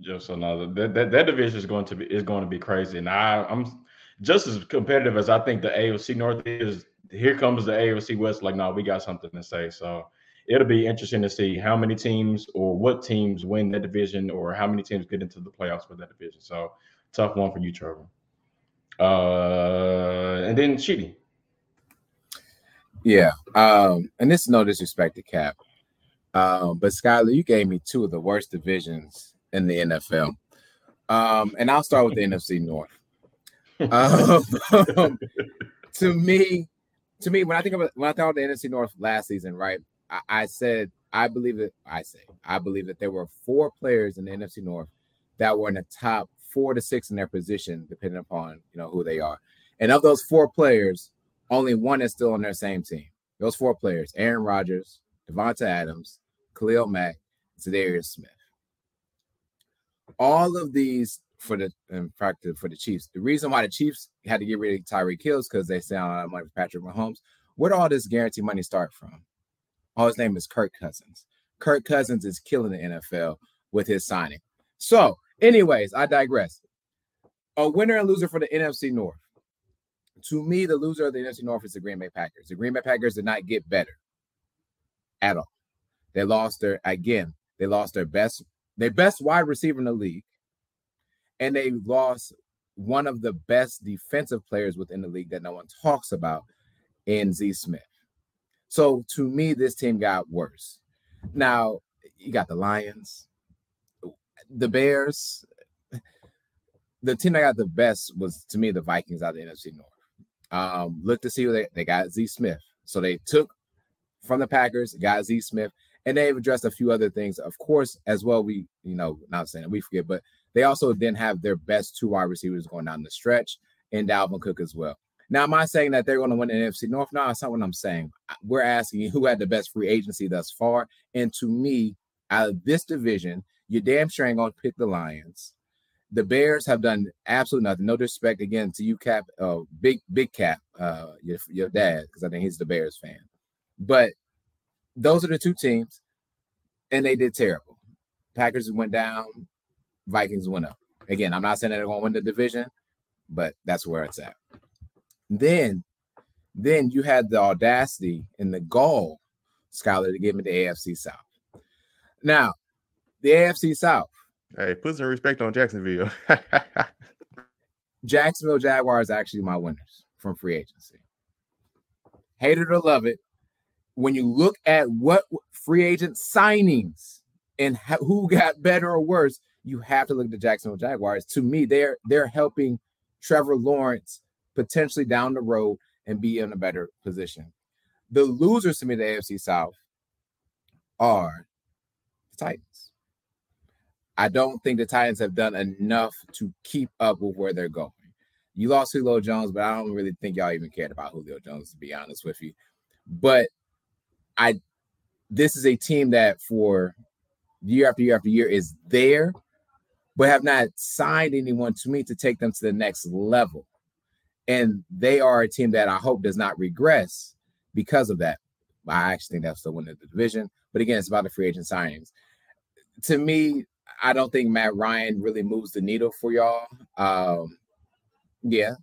Just another that, that that division is going to be is going to be crazy, and I I'm just as competitive as I think the AFC North is. Here comes the AFC West. Like, no, we got something to say. So it'll be interesting to see how many teams or what teams win that division, or how many teams get into the playoffs for that division. So tough one for you, Trevor. Uh, and then Sheedy. Yeah. Um, and this is no disrespect to Cap. Um, but Skyler, you gave me two of the worst divisions in the NFL. Um, and I'll start with the *laughs* NFC North. Um, *laughs* to me, to me, when I think about when I thought of the NFC North last season, right? I, I said I believe that I say I believe that there were four players in the NFC North that were in the top four to six in their position, depending upon you know who they are. And of those four players, only one is still on their same team. Those four players: Aaron Rodgers, Davante Adams, Khalil Mack, and Za'Darius Smith. All of these for the in practice for the Chiefs. The reason why the Chiefs had to get rid of Tyreek Hill is because they sound a lot of money for Patrick Mahomes. Where all this guarantee money start from? Oh, his name is Kirk Cousins. Kirk Cousins is killing the NFL with his signing. So, anyways, I digress. A winner and loser for the NFC North. To me, the loser of the NFC North is the Green Bay Packers. The Green Bay Packers did not get better at all. They lost their again. They lost their best, their best wide receiver in the league, and they lost one of the best defensive players within the league that no one talks about in Z Smith. So to me, this team got worse. Now you got the Lions, the Bears. The team that got the best was to me the Vikings out of the NFC North. Um, look to see who they, they got Z Smith. So they took from the Packers, got Z Smith, and they've addressed a few other things. Of course, as well, we, you know, not saying we forget, but they also didn't have their best two wide receivers going down the stretch and Dalvin Cook as well. Now, am I saying that they're going to win the NFC North? No, that's not what I'm saying. We're asking you who had the best free agency thus far. And to me, out of this division, you're damn sure ain't going to pick the Lions. The Bears have done absolutely nothing. No disrespect again to you, Cap, uh, big big Cap, uh, your, your dad, because I think he's the Bears fan. But those are the two teams, and they did terrible. Packers went down, Vikings went up. Again, I'm not saying that they're going to win the division, but that's where it's at. Then, then you had the audacity and the gall, Skylar, to give me the AFC South. Now, the AFC South, Hey, put some respect on Jacksonville. *laughs* Jacksonville Jaguars actually my winners from free agency. Hate it or love it, when you look at what free agent signings and who got better or worse, you have to look at the Jacksonville Jaguars. To me, they're they're helping Trevor Lawrence potentially down the road and be in a better position. The losers to me, the AFC South, are the Titans. I don't think the Titans have done enough to keep up with where they're going. You lost Julio Jones, but I don't really think y'all even cared about Julio Jones, to be honest with you. But I this is a team that for year after year after year is there, but have not signed anyone to me to take them to the next level. And they are a team that I hope does not regress because of that. I actually think that's the win of the division. But again, it's about the free agent signings. To me, I don't think Matt Ryan really moves the needle for y'all. Um, yeah,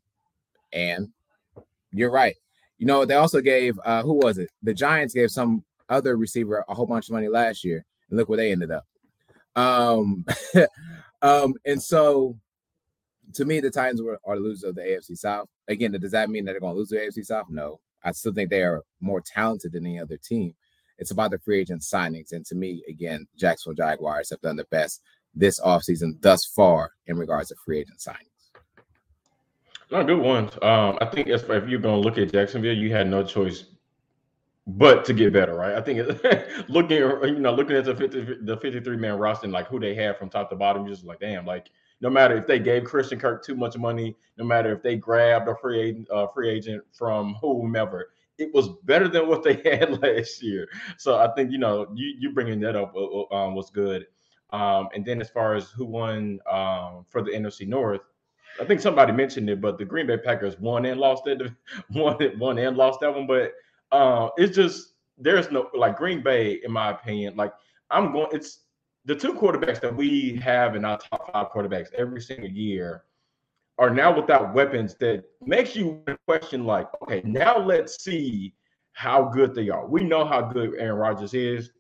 and you're right. You know, they also gave uh who was it? The Giants gave some other receiver a whole bunch of money last year, and look where they ended up. Um, *laughs* um, and so to me, the Titans were, are the losers of the AFC South. Again, does that mean that they're going to lose the AFC South? No. I still think they are more talented than any other team. It's about the free agent signings. And to me, again, Jacksonville Jaguars have done the best this offseason thus far in regards to free agent signings. No, good ones. Um, I think if, you're going to look at Jacksonville, you had no choice but to get better, right? I think *laughs* looking, you know, looking at the 50, the 53 man roster and like who they have from top to bottom, you're just like, damn, like no matter if they gave Christian Kirk too much money, no matter if they grabbed a free agent, uh, free agent from whomever, it was better than what they *laughs* had last year. So I think you know you you bringing that up uh, uh, um, was good. Um, and then as far as who won um, for the NFC North, I think somebody mentioned it, but the Green Bay Packers won and lost that *laughs* won won and lost that one. But uh, it's just there's no like Green Bay, in my opinion. Like I'm going, it's the two quarterbacks that we have in our top five quarterbacks every single year are now without weapons that makes you question like, okay, now let's see how good they are. We know how good Aaron Rodgers is.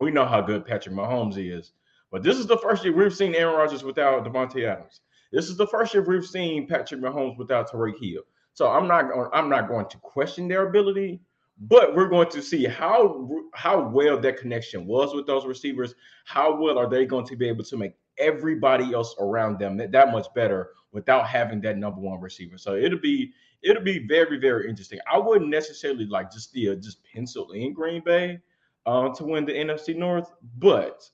We know how good Patrick Mahomes is. But this is the first year we've seen Aaron Rodgers without Davante Adams. This is the first year we've seen Patrick Mahomes without Tyreek Hill. So I'm not going, I'm not going to question their ability, but we're going to see how how well that connection was with those receivers. How well are they going to be able to make everybody else around them that, that much better without having that number one receiver? So it'll be it'll be very very interesting. I wouldn't necessarily like just the just pencil in Green Bay uh, to win the NFC North, but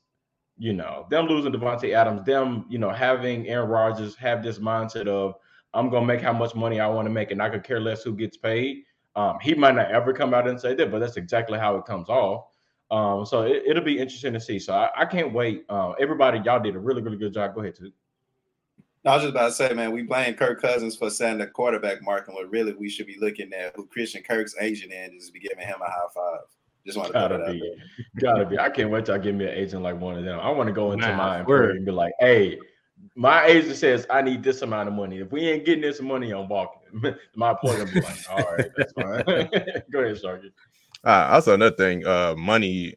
you know them losing Davante Adams, them you know having Aaron Rodgers have this mindset of I'm gonna make how much money I want to make, and I could care less who gets paid um, he might not ever come out and say that, but that's exactly how it comes off. Um, so it, will be interesting to see. So I, I can't wait. Uh, everybody, y'all did a really, really good job. Go ahead, too. I was just about to say, man, we blame Kirk Cousins for setting the quarterback mark, and what really we should be looking at who Christian Kirk's agent is, is be giving him a high five. Just want to gotta be, gotta be. I can't wait till I give me an agent like one of them. I want to go into nah, my employer and be like, "Hey, my agent says I need this amount of money. If we ain't getting this money, I'm walking. *laughs* my employer be like, all right, that's fine. *laughs* *laughs* Go ahead, Sergeant." Uh, also, another thing, uh, money.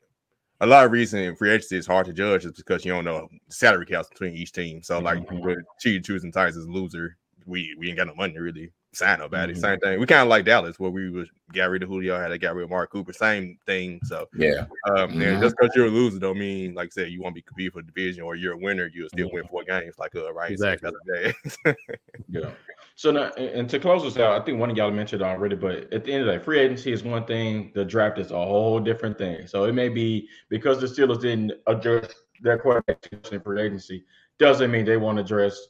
A lot of reason free agency is hard to judge is because you don't know salary caps between each team. So, like, mm-hmm. with choosing Titans as a loser, we we ain't got no money really sign nobody. Mm-hmm. Same thing. We kind of like Dallas, where we was got rid of Julio, had a get rid of Mark Cooper. Same thing. So yeah, um, mm-hmm. and just because you're a loser don't mean, like I said, you won't be competing for the division or you're a winner, you'll still mm-hmm. win four games. Like uh, right, exactly. yeah. *laughs* So now, and to close this out, I think one of y'all mentioned already, but at the end of the day, free agency is one thing. The draft is a whole different thing. So it may be because the Steelers didn't address their quarterback in free agency, doesn't mean they won't address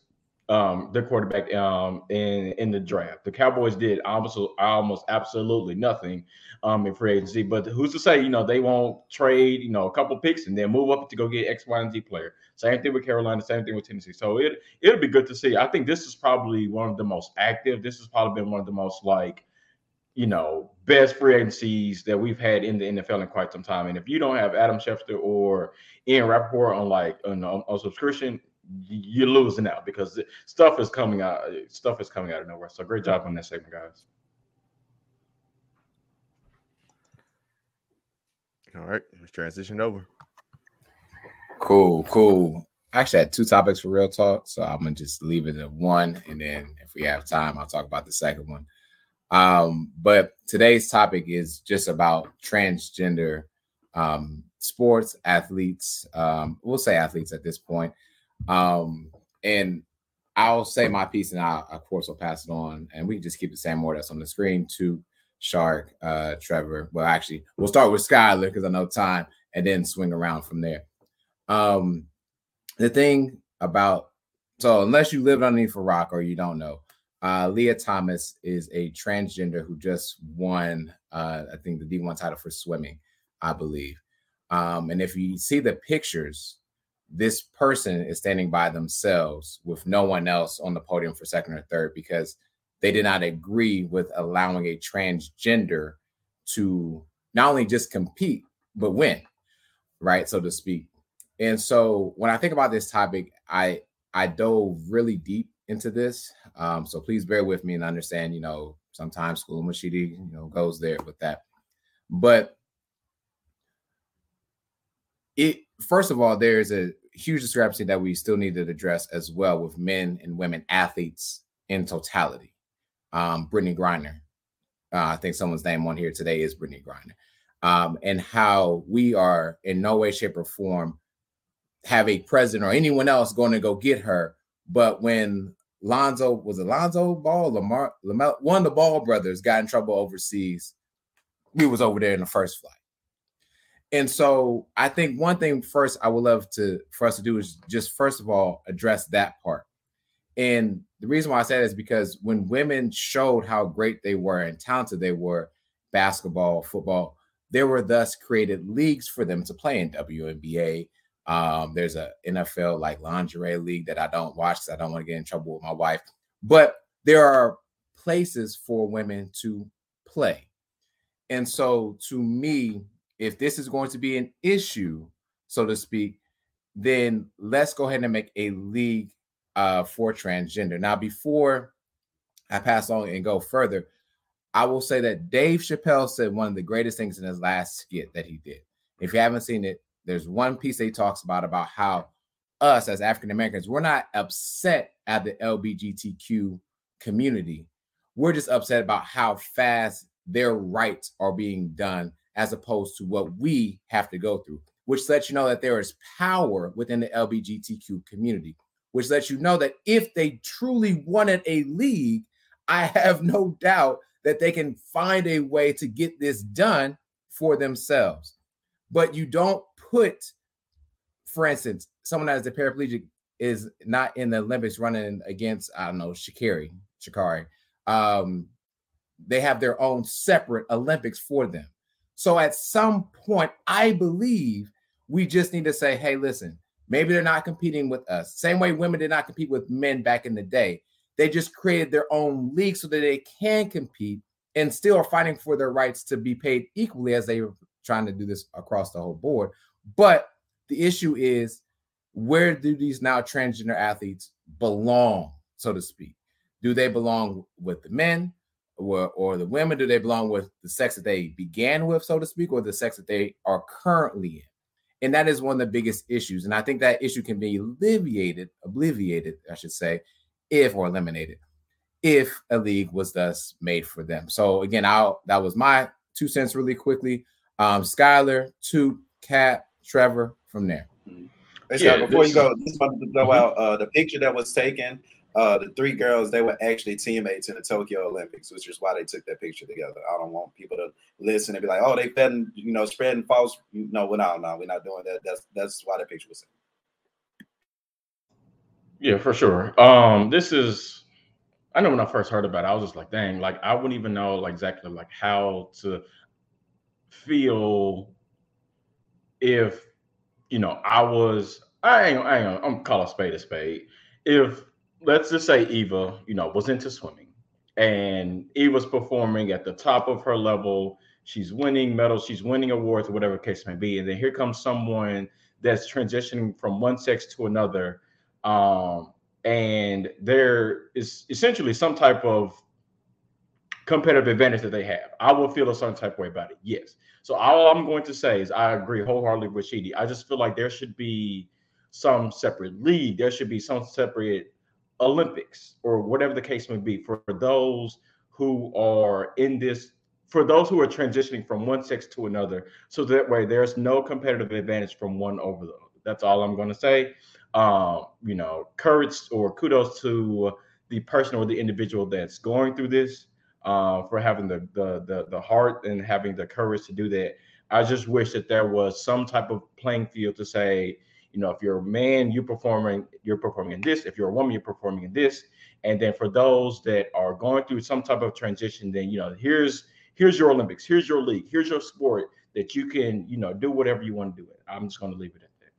um, their quarterback um, in in the draft. The Cowboys did almost almost absolutely nothing um, in free agency. But who's to say you know they won't trade you know a couple picks and then move up to go get X, Y, and Z player. Same thing with Carolina. Same thing with Tennessee. So it it'll be good to see. I think this is probably one of the most active. This has probably been one of the most like you know best free agencies that we've had in the NFL in quite some time. And if you don't have Adam Schefter or Ian Rapoport on like on, on subscription, you're losing out because stuff is coming out. Stuff is coming out of nowhere. So great job on that segment, guys. All right, let's transition over. Cool, cool. I actually had two topics for real talk, so I'm gonna just leave it at one, and then if we have time, I'll talk about the second one. Um, but today's topic is just about transgender um, sports athletes. Um, we'll say athletes at this point. Um, and I'll say my piece and I, of course, will pass it on. And we can just keep the same order that's on the screen to Shark, uh, Trevor. Well, actually, we'll start with Skylar because I know time and then swing around from there. Um, the thing about so unless you lived underneath a rock or you don't know, uh, Lia Thomas is a transgender who just won, uh, I think, the D1 title for swimming, I believe. Um, and if you see the pictures, this person is standing by themselves with no one else on the podium for second or third because they did not agree with allowing a transgender to not only just compete but win, right, so to speak. And so when I think about this topic, I I dove really deep into this. Um, so please bear with me and understand, you know, sometimes school machidi, you know, goes there with that. But it first of all, there's a huge discrepancy that we still need to address as well with men and women athletes in totality. Um, Brittney Griner, uh, I think someone's name on here today is Brittney Griner, um, and how we are in no way, shape, or form have a president or anyone else going to go get her. But when Lonzo was Alonzo Ball, Lamar, Lamar, one of the Ball brothers got in trouble overseas, we was over there in the first flight. And so I think one thing first I would love to for us to do is just first of all address that part. And the reason why I say that is because when women showed how great they were and talented they were, basketball, football, there were thus created leagues for them to play in WNBA. Um, there's a NFL like lingerie league that I don't watch because I don't want to get in trouble with my wife. But there are places for women to play. And so to me, if this is going to be an issue, so to speak, then let's go ahead and make a league uh, for transgender. Now, before I pass on and go further, I will say that Dave Chappelle said one of the greatest things in his last skit that he did. If you haven't seen it, there's one piece he talks about about how us as African Americans, we're not upset at the LBGTQ community. We're just upset about how fast their rights are being done as opposed to what we have to go through, which lets you know that there is power within the LBGTQ community, which lets you know that if they truly wanted a league, I have no doubt that they can find a way to get this done for themselves. But you don't put, for instance, someone that is a paraplegic is not in the Olympics running against, I don't know, Sha'Carri, Sha'Carri. Um, they have their own separate Olympics for them. So at some point, I believe we just need to say, hey, listen, maybe they're not competing with us. Same way women did not compete with men back in the day. They just created their own league so that they can compete and still are fighting for their rights to be paid equally as they were trying to do this across the whole board. But the issue is where do these now transgender athletes belong, so to speak? Do they belong with the men? Or, or the women do they belong with the sex that they began with, so to speak, or the sex that they are currently in? And that is one of the biggest issues. And I think that issue can be alleviated, obliviated, I should say, if or eliminated, if a league was thus made for them. So again, I'll that was my two cents really quickly. Um, Skylar, two, Cat, Trevor from there. Hey, Scott, yeah, before you go, just wanted to throw mm-hmm. out uh, the picture that was taken uh, the three girls they were actually teammates in the Tokyo Olympics, which is why they took that picture together. I don't want people to listen and be like, "Oh, they been you know spreading false." No, we're not. No, we're not doing that. That's that's why that picture was. Yeah, for sure. Um, this is. I know when I first heard about it, I was just like, "Dang!" Like I wouldn't even know like exactly like how to feel if you know I was. I ain't. I ain't. I'm call a spade a spade. If let's just say Eva, you know, was into swimming and Eva's performing at the top of her level. She's winning medals, she's winning awards, whatever case may be. And then here comes someone that's transitioning from one sex to another. Um, and there is essentially some type of competitive advantage that they have. I will feel a certain type of way about it. Yes. So all I'm going to say is I agree wholeheartedly with Sheedy. I just feel like there should be some separate league. There should be some separate Olympics or whatever the case may be for those who are in this for those who are transitioning from one sex to another so that way there's no competitive advantage from one over the other. That's all i'm going to say. Um, you know courage or kudos to the person or the individual that's going through this uh, for having the, the the the heart and having the courage to do that. I just wish that there was some type of playing field to say you know, if you're a man, you're performing, you're performing in this. If you're a woman, you're performing in this. And then for those that are going through some type of transition, then you know, here's here's your Olympics, here's your league, here's your sport that you can, you know, do whatever you want to do. It. I'm just going to leave it at that.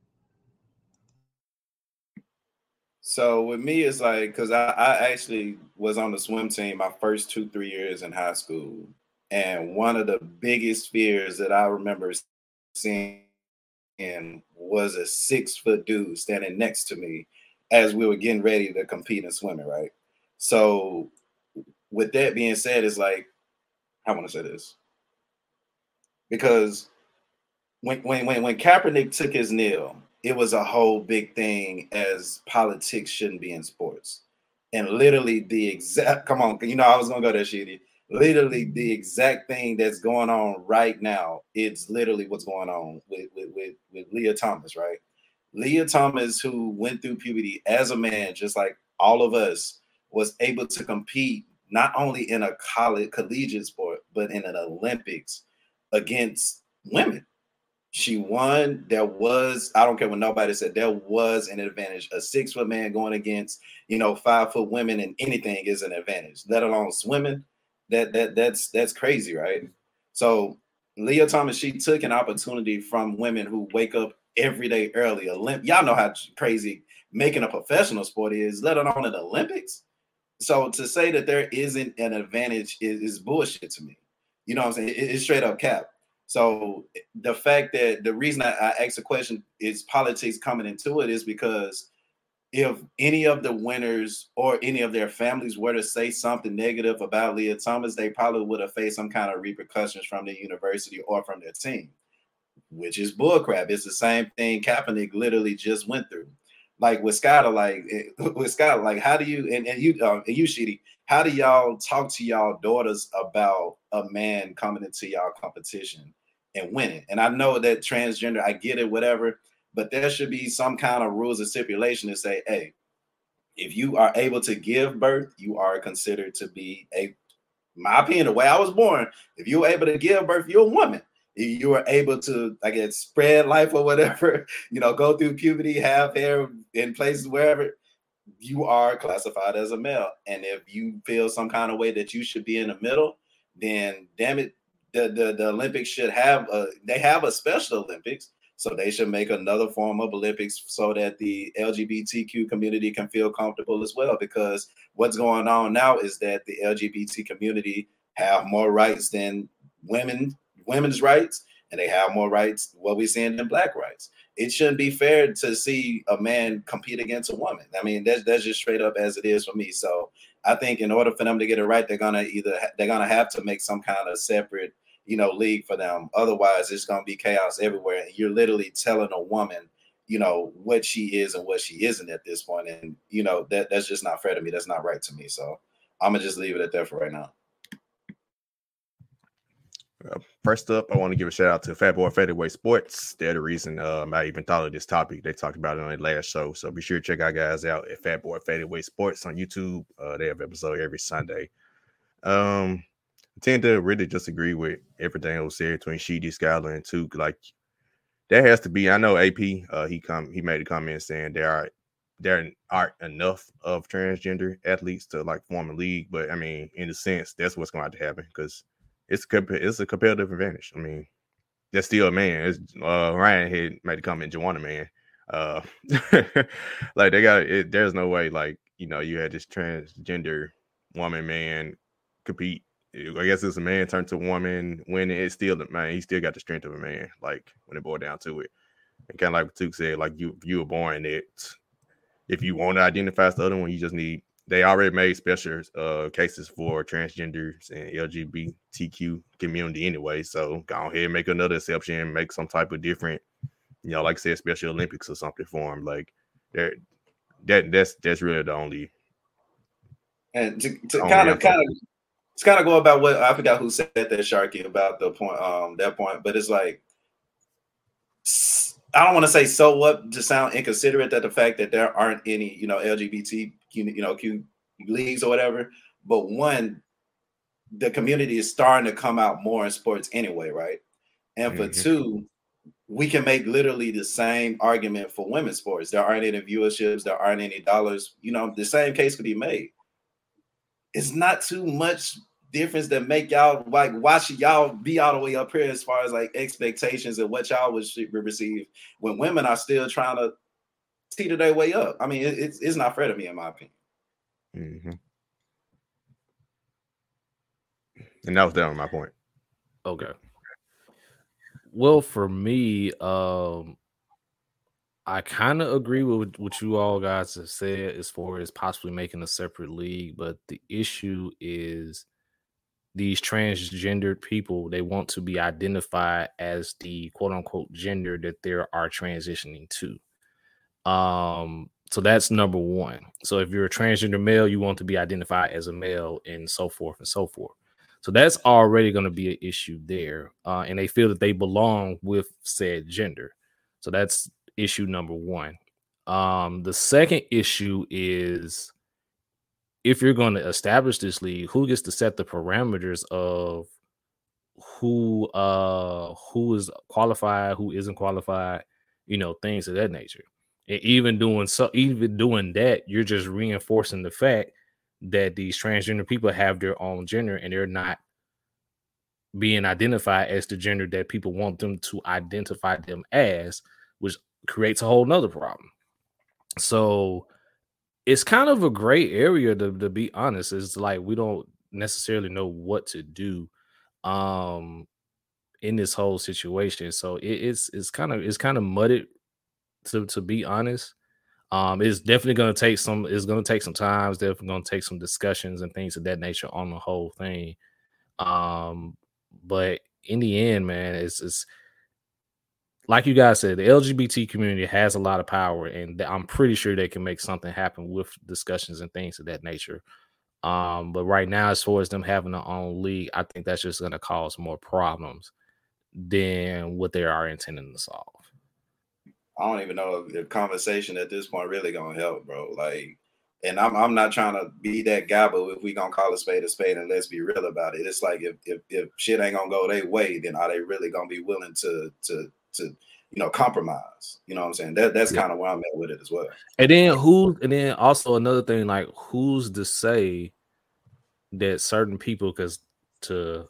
So with me, it's like because I, I actually was on the swim team my first two three years in high school, and one of the biggest fears that I remember seeing was a six foot dude standing next to me as we were getting ready to compete in swimming. Right. So with that being said, it's like I want to say this because when when when when Kaepernick took his kneel it was a whole big thing as politics shouldn't be in sports. And literally the exact come on, you know, I was gonna go there, Sheedy. Literally the exact thing that's going on right now. It's literally what's going on with with with, with Lia Thomas, right? Lia Thomas, who went through puberty as a man, just like all of us, was able to compete not only in a college collegiate sport, but in an Olympics against women she won. There was, I don't care what nobody said, there was an advantage. A six foot man going against, you know, five foot women and anything is an advantage, let alone swimming. That that that's that's crazy, right? So Lia Thomas, she took an opportunity from women who wake up every day early. Olymp- Y'all know how crazy making a professional sport is, let alone an Olympics. So to say that there isn't an advantage is, is bullshit to me. You know what I'm saying? It, it's straight up cap. So the fact that the reason I, I asked the question is politics coming into it is because if any of the winners or any of their families were to say something negative about Lia Thomas, they probably would have faced some kind of repercussions from the university or from their team, which is bullcrap. It's the same thing Kaepernick literally just went through. Like with Scott, like *laughs* with Scott, like how do you and, and you um, and you Sheedy, how do y'all talk to y'all daughters about a man coming into y'all competition and winning? And I know that transgender, I get it, whatever, but there should be some kind of rules and stipulation to say, hey, if you are able to give birth, you are considered to be a, my opinion, the way I was born. If you were able to give birth, you're a woman. If you are able to, I guess, spread life or whatever, *laughs* you know, go through puberty, have hair in places wherever, you are classified as a male. And if you feel some kind of way that you should be in the middle, then damn it, the, the, the Olympics should have a they have a special Olympics. So they should make another form of Olympics so that the LGBTQ community can feel comfortable as well. Because what's going on now is that the LGBT community have more rights than women, women's rights, and they have more rights, what we're seeing than black rights it shouldn't be fair to see a man compete against a woman. I mean, that's that's just straight up as it is for me. So I think in order for them to get it right, they're gonna either they're gonna have to make some kind of separate, you know, league for them. Otherwise, it's gonna be chaos everywhere. And you're literally telling a woman, you know, what she is and what she isn't at this point. And you know, that that's just not fair to me. That's not right to me. So I'm gonna just leave it at that for right now. First up, I want to give a shout out to Fat Boy Featherweight Sports. They're the reason um, I even thought of this topic. They talked about it on the last show. So be sure to check out guys out at Fat Boy Featherweight Sports on YouTube. Uh, they have episode every Sunday. Um, I tend to really disagree with everything that was said between Sheedy, Skyler, and Took. Like that has to be. I know AP. Uh, he come. He made a comment saying there are there aren't enough of transgender athletes to like form a league. But I mean, in a sense, that's what's going to happen because it's it's a competitive advantage. I mean, that's still a man. It's, uh, Ryan had made a comment, Joanna man. Uh, *laughs* like they got it. There's no way, like you know, you had this transgender woman man compete. I guess it's a man turned to woman when it's still the man. He still got the strength of a man. Like when it boiled down to it, and kind of like Tuk said, like you you were born it. If you want to identify as the other one, you just need they already made special uh, cases for transgenders and LGBTQ community anyway. So go ahead and make another exception, make some type of different, you know, like I said, Special Olympics or something for them. Like that, that that's that's really the only. And to, to kind of kind of it's kind of go about what I forgot who said that Sharky about the point um that point, but it's like I don't want to say so what to sound inconsiderate that the fact that there aren't any, you know, LGBT, you know, Q leagues or whatever. But one, the community is starting to come out more in sports anyway, right? And mm-hmm. for two, we can make literally the same argument for women's sports. There aren't any viewerships, there aren't any dollars. You know, the same case could be made. It's not too much difference that make y'all like why should y'all be all the way up here as far as like expectations and what y'all would receive when women are still trying to teeter their way up? I mean, it, it's it's not fair to me in my opinion. Mm-hmm. And that was down my point. Okay. Well, for me, um, I kind of agree with what you all guys have said as far as possibly making a separate league, but the issue is these transgendered people they want to be identified as the quote unquote gender that they are transitioning to. Um, so that's number one. So if you're a transgender male, you want to be identified as a male, and so forth and so forth. So that's already going to be an issue there, uh, and they feel that they belong with said gender. So that's issue number one. Um, the second issue is if you're going to establish this league, who gets to set the parameters of who uh who is qualified, who isn't qualified, you know, things of that nature. And even doing so, even doing that, you're just reinforcing the fact that these transgender people have their own gender and they're not being identified as the gender that people want them to identify them as, which creates a whole nother problem. So it's kind of a gray area to, to be honest. It's like we don't necessarily know what to do um in this whole situation. So it, it's it's kind of it's kind of mudded to to be honest. Um it's definitely gonna take some it's gonna take some time, it's definitely gonna take some discussions and things of that nature on the whole thing. Um but in the end, man, it's it's like you guys said, the LGBT community has a lot of power, and I'm pretty sure they can make something happen with discussions and things of that nature. Um, but right now, as far as them having their own league, I think that's just going to cause more problems than what they are intending to solve. I don't even know if the conversation at this point really gonna help, bro. Like, and I'm I'm not trying to be that guy, but if we gonna call a spade a spade and let's be real about it, it's like if if, if shit ain't gonna go their way, then are they really gonna be willing to to to you know compromise. You know what I'm saying? That that's yeah. kind of where I'm at with it as well. And then who? And then also another thing, like who's to say that certain people, because to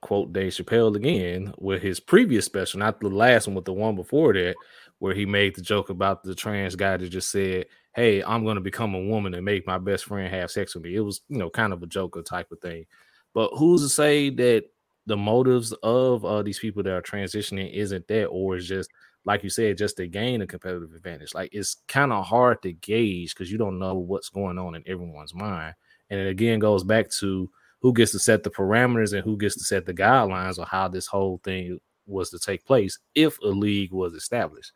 quote Dave Chappelle again with his previous special, not the last one, but the one before that, where he made the joke about the trans guy that just said, "Hey, I'm going to become a woman and make my best friend have sex with me." It was, you know, kind of a joker type of thing. But who's to say that the motives of uh, these people that are transitioning isn't that, or is just like you said, just to gain a competitive advantage. Like it's kind of hard to gauge because you don't know what's going on in everyone's mind. And it again goes back to who gets to set the parameters and who gets to set the guidelines on how this whole thing was to take place if a league was established.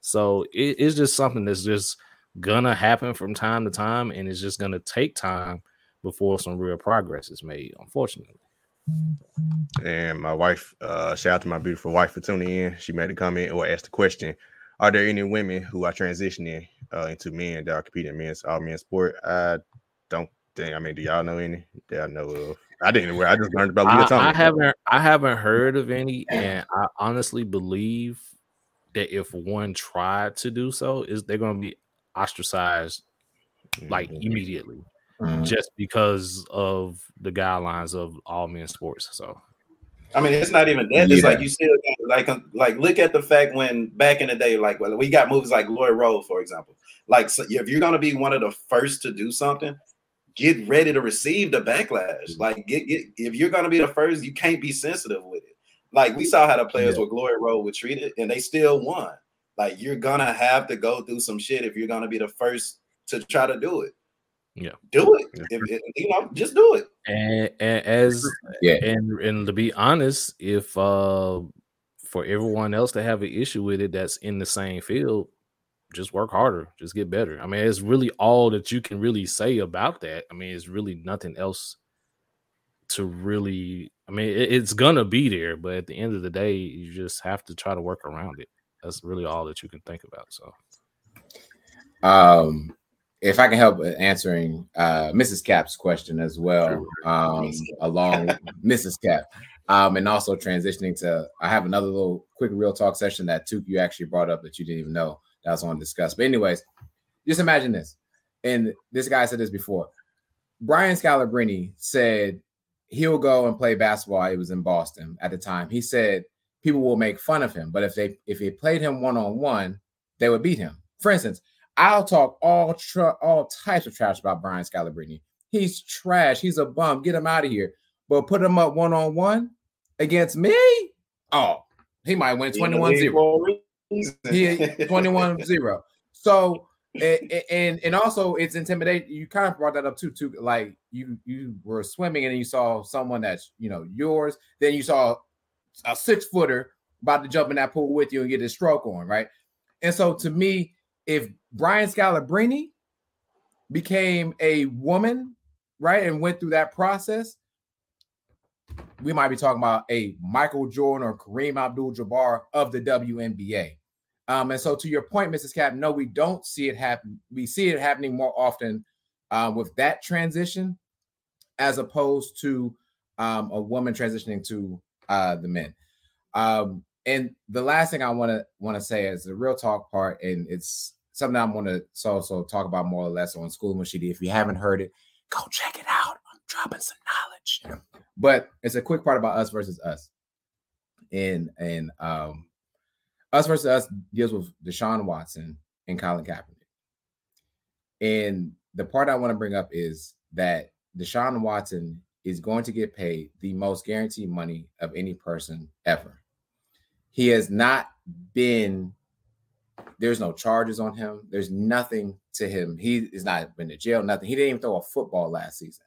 So it, it's just something that's just gonna happen from time to time, and it's just gonna take time before some real progress is made, unfortunately. And my wife, uh, shout out to my beautiful wife for tuning in. She made a comment or asked a question: Are there any women who are transitioning uh, into men that are competing in men's all men's sport? I don't think. I mean, do y'all know any that I know of? I didn't. Where I just learned about Lia I, I haven't. I haven't heard of any, and I honestly believe that if one tried to do so, is they're going to be ostracized like mm-hmm. immediately mm-hmm. just because of the guidelines of all men's sports. So, I mean, it's not even that. It's yeah. like you still like um, like look at the fact when back in the day, like well, we got movies like Glory Road, for example. Like, so if you're gonna be one of the first to do something, get ready to receive the backlash. Mm-hmm. Like, get, get if you're gonna be the first, you can't be sensitive with it. Like we saw how the players yeah. with Glory Road were treated, and they still won. Like you're gonna have to go through some shit if you're gonna be the first to try to do it. Yeah, do it. If, if, you know, just do it. And, and as yeah, and and to be honest, if uh for everyone else to have an issue with it that's in the same field, just work harder, just get better. I mean, it's really all that you can really say about that. I mean, it's really nothing else to really. I mean, it, it's gonna be there, but at the end of the day, you just have to try to work around it. That's really all that you can think about. So, um, if I can help answering uh, Mrs. Cap's question as well, um, along Mrs. *laughs* Cap, um, and also transitioning to, I have another little quick real talk session that Took you actually brought up that you didn't even know that I was want to discuss. But anyways, just imagine this, and this guy said this before. Brian Scalabrine said he'll go and play basketball. He was in Boston at the time. He said people will make fun of him, but if they if they played him one on one, they would beat him. For instance, I'll talk all tr- all types of trash about Brian Scalabrine. He's trash. He's a bum. Get him out of here. But put him up one on one against me. Oh, he might win 21 0. He *laughs* 21 0. So and and also it's intimidating. You kind of brought that up too. Too like you you were swimming and you saw someone that's you know yours. Then you saw a six footer about to jump in that pool with you and get his stroke on, right? And so to me, if Brian Scalabrine became a woman, right, and went through that process, we might be talking about a Michael Jordan or Kareem Abdul-Jabbar of the WNBA. Um, and so to your point, Mrs. Cap, no, we don't see it happen. We see it happening more often uh, with that transition as opposed to um, a woman transitioning to uh, the men. Um, and the last thing I want to want to say is the real talk part, and it's something I'm going to also talk about more or less on School Machidi. If you haven't heard it, go check it out. I'm dropping some knowledge. But it's a quick part about us versus us. And and um us versus us deals with Deshaun Watson and Colin Kaepernick. And the part I want to bring up is that Deshaun Watson is going to get paid the most guaranteed money of any person ever. He has not been, there's no charges on him. There's nothing to him. He has not been to jail, nothing. He didn't even throw a football last season.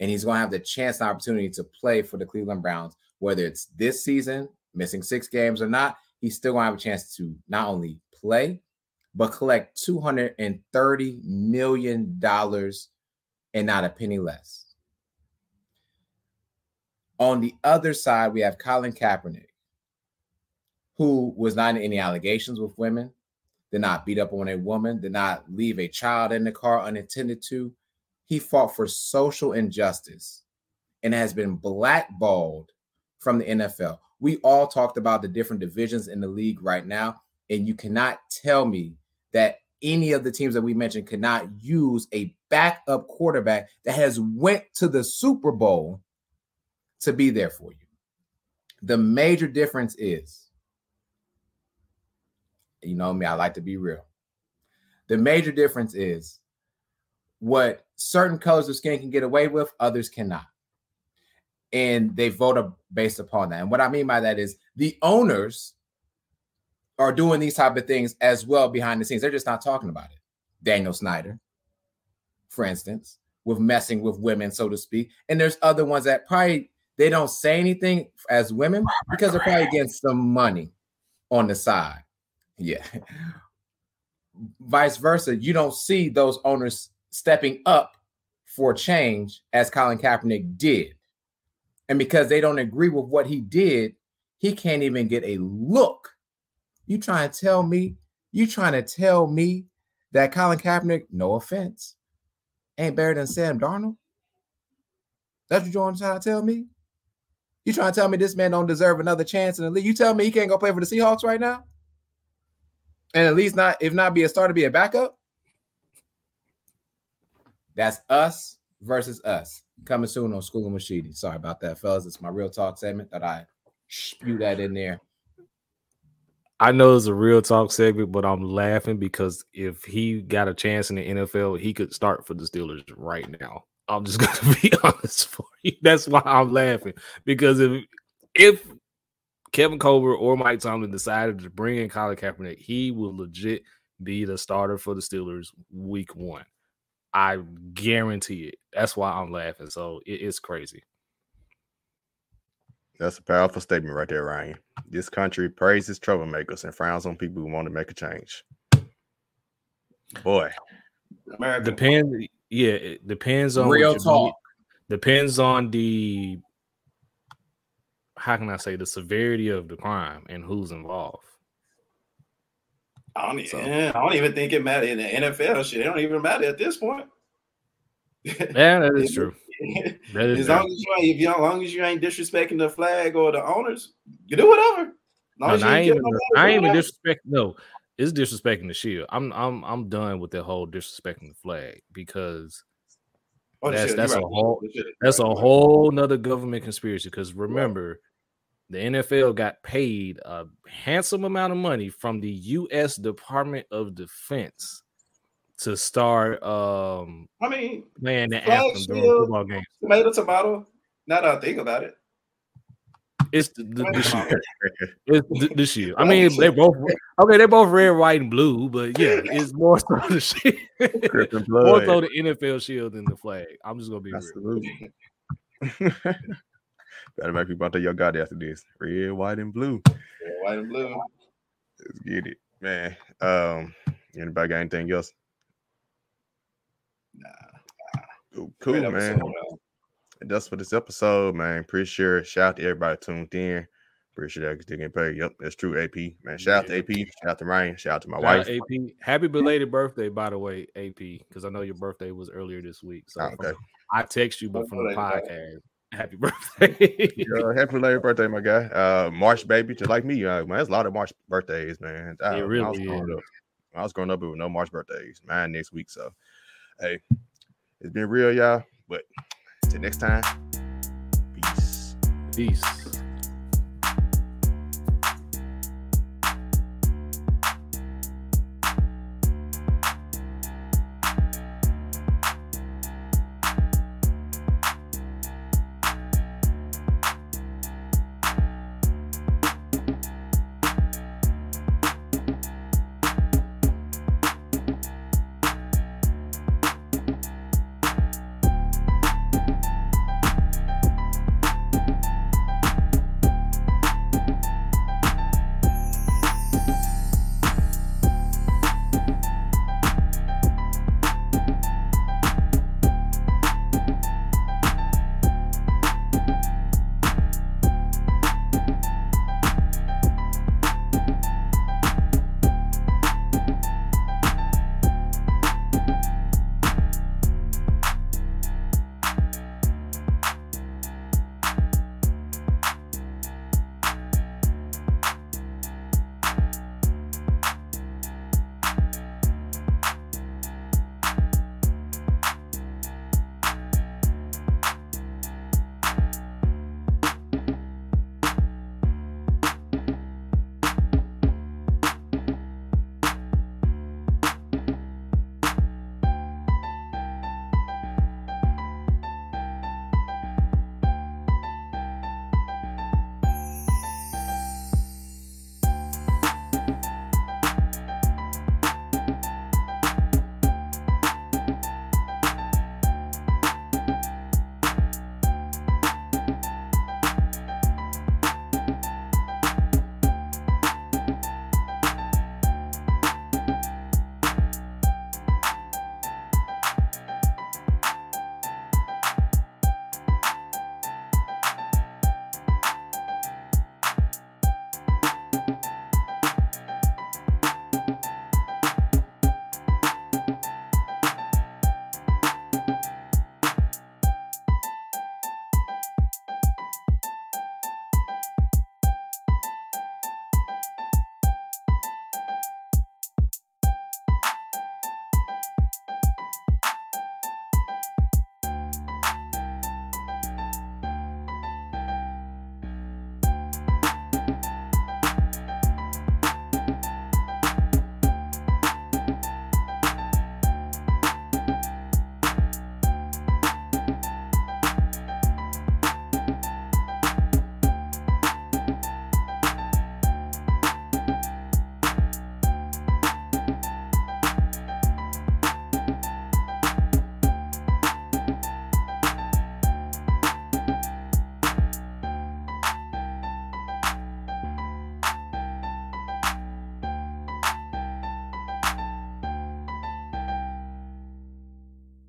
And he's going to have the chance and opportunity to play for the Cleveland Browns, whether it's this season, missing six games or not. He's still going to have a chance to not only play, but collect $230 million and not a penny less. On the other side, we have Colin Kaepernick, who was not in any allegations with women, did not beat up on a woman, did not leave a child in the car unattended to. He fought for social injustice and has been blackballed from the NFL. We all talked about the different divisions in the league right now, and you cannot tell me that any of the teams that we mentioned cannot use a backup quarterback that has went to the Super Bowl to be there for you. The major difference is, you know me, I like to be real. The major difference is what certain colors of skin can get away with, others cannot. And they vote based upon that. And what I mean by that is the owners are doing these type of things as well behind the scenes. They're just not talking about it. Daniel Snyder, for instance, with messing with women, so to speak. And there's other ones that probably they don't say anything as women because they're probably getting some money on the side. Yeah. Vice versa, you don't see those owners stepping up for change as Colin Kaepernick did. And because they don't agree with what he did, he can't even get a look you trying to tell me, you trying to tell me that Colin Kaepernick, no offense, ain't better than Sam Darnold? That's what you're trying to tell me? You trying to tell me this man don't deserve another chance in the league? You tell me he can't go play for the Seahawks right now? And at least not, if not be a starter, be a backup? That's us versus us. Coming soon on School of Machidi. Sorry about that, fellas. It's my real talk segment that I spew that in there. I know it's a real talk segment, but I'm laughing because if he got a chance in the NFL, he could start for the Steelers right now. I'm just *laughs* gonna be *laughs* honest for you. That's why I'm laughing because if if Kevin Colbert or Mike Tomlin decided to bring in Colin Kaepernick, he will legit be the starter for the Steelers week one. I guarantee it. That's why I'm laughing. So it's crazy. That's a powerful statement right there, Ryan. This country praises troublemakers and frowns on people who want to make a change. Boy, America. depends. Yeah, it depends on real talk. Depends on the how can I say the severity of the crime and who's involved. I don't, so. Eh, I don't even think it matters in the NFL shit. It don't even matter at this point. *laughs* Yeah, that is true *laughs* as long as you ain't, if you, as long as you ain't disrespecting the flag or the owners, you do whatever. No, I ain't even, I ain't even disrespect. No, it's disrespecting the shield. I'm I'm I'm done with the whole disrespecting the flag because Oh, That's- shit, that's a right. whole- That's a whole nother government conspiracy. Because remember, the NFL got paid a handsome amount of money from the U.S. Department of Defense to start um I mean, playing the Flag anthem during shield. football games. tomato, tomato. Now that I think about it, It's the, the, the Flag shield. It's the, the shield. I mean, they both okay. They're both red, white, and blue, but yeah, *laughs* it's more so the *laughs* shield. More so the NFL shield than the flag. I'm just gonna be real. *laughs* Absolutely. Better make people out there your god after this. Red, white, and blue. yeah, white and blue. Let's get it, man. Um, anybody got anything else? Nah, Cool, cool, great man. man. And that's for this episode, man. Pretty sure. Shout out to everybody tuned in. Pretty sure that still getting paid. Yep, that's true. AP, man. Shout out to AP. Shout out to Ryan. Shout out to my Shout wife. AP. Happy belated birthday, by the way, AP, because I know your birthday was earlier this week. So Oh, from- okay. I text you, but from the podcast, happy *laughs* birthday. Uh, happy late birthday, my guy. Uh, March baby, just like me. Uh, man, there's a lot of March birthdays, man. Uh, I was really growing is. up- when I was growing up, were no March birthdays. Mine next week. So, hey, it's been real, y'all. But till next time, peace. Peace.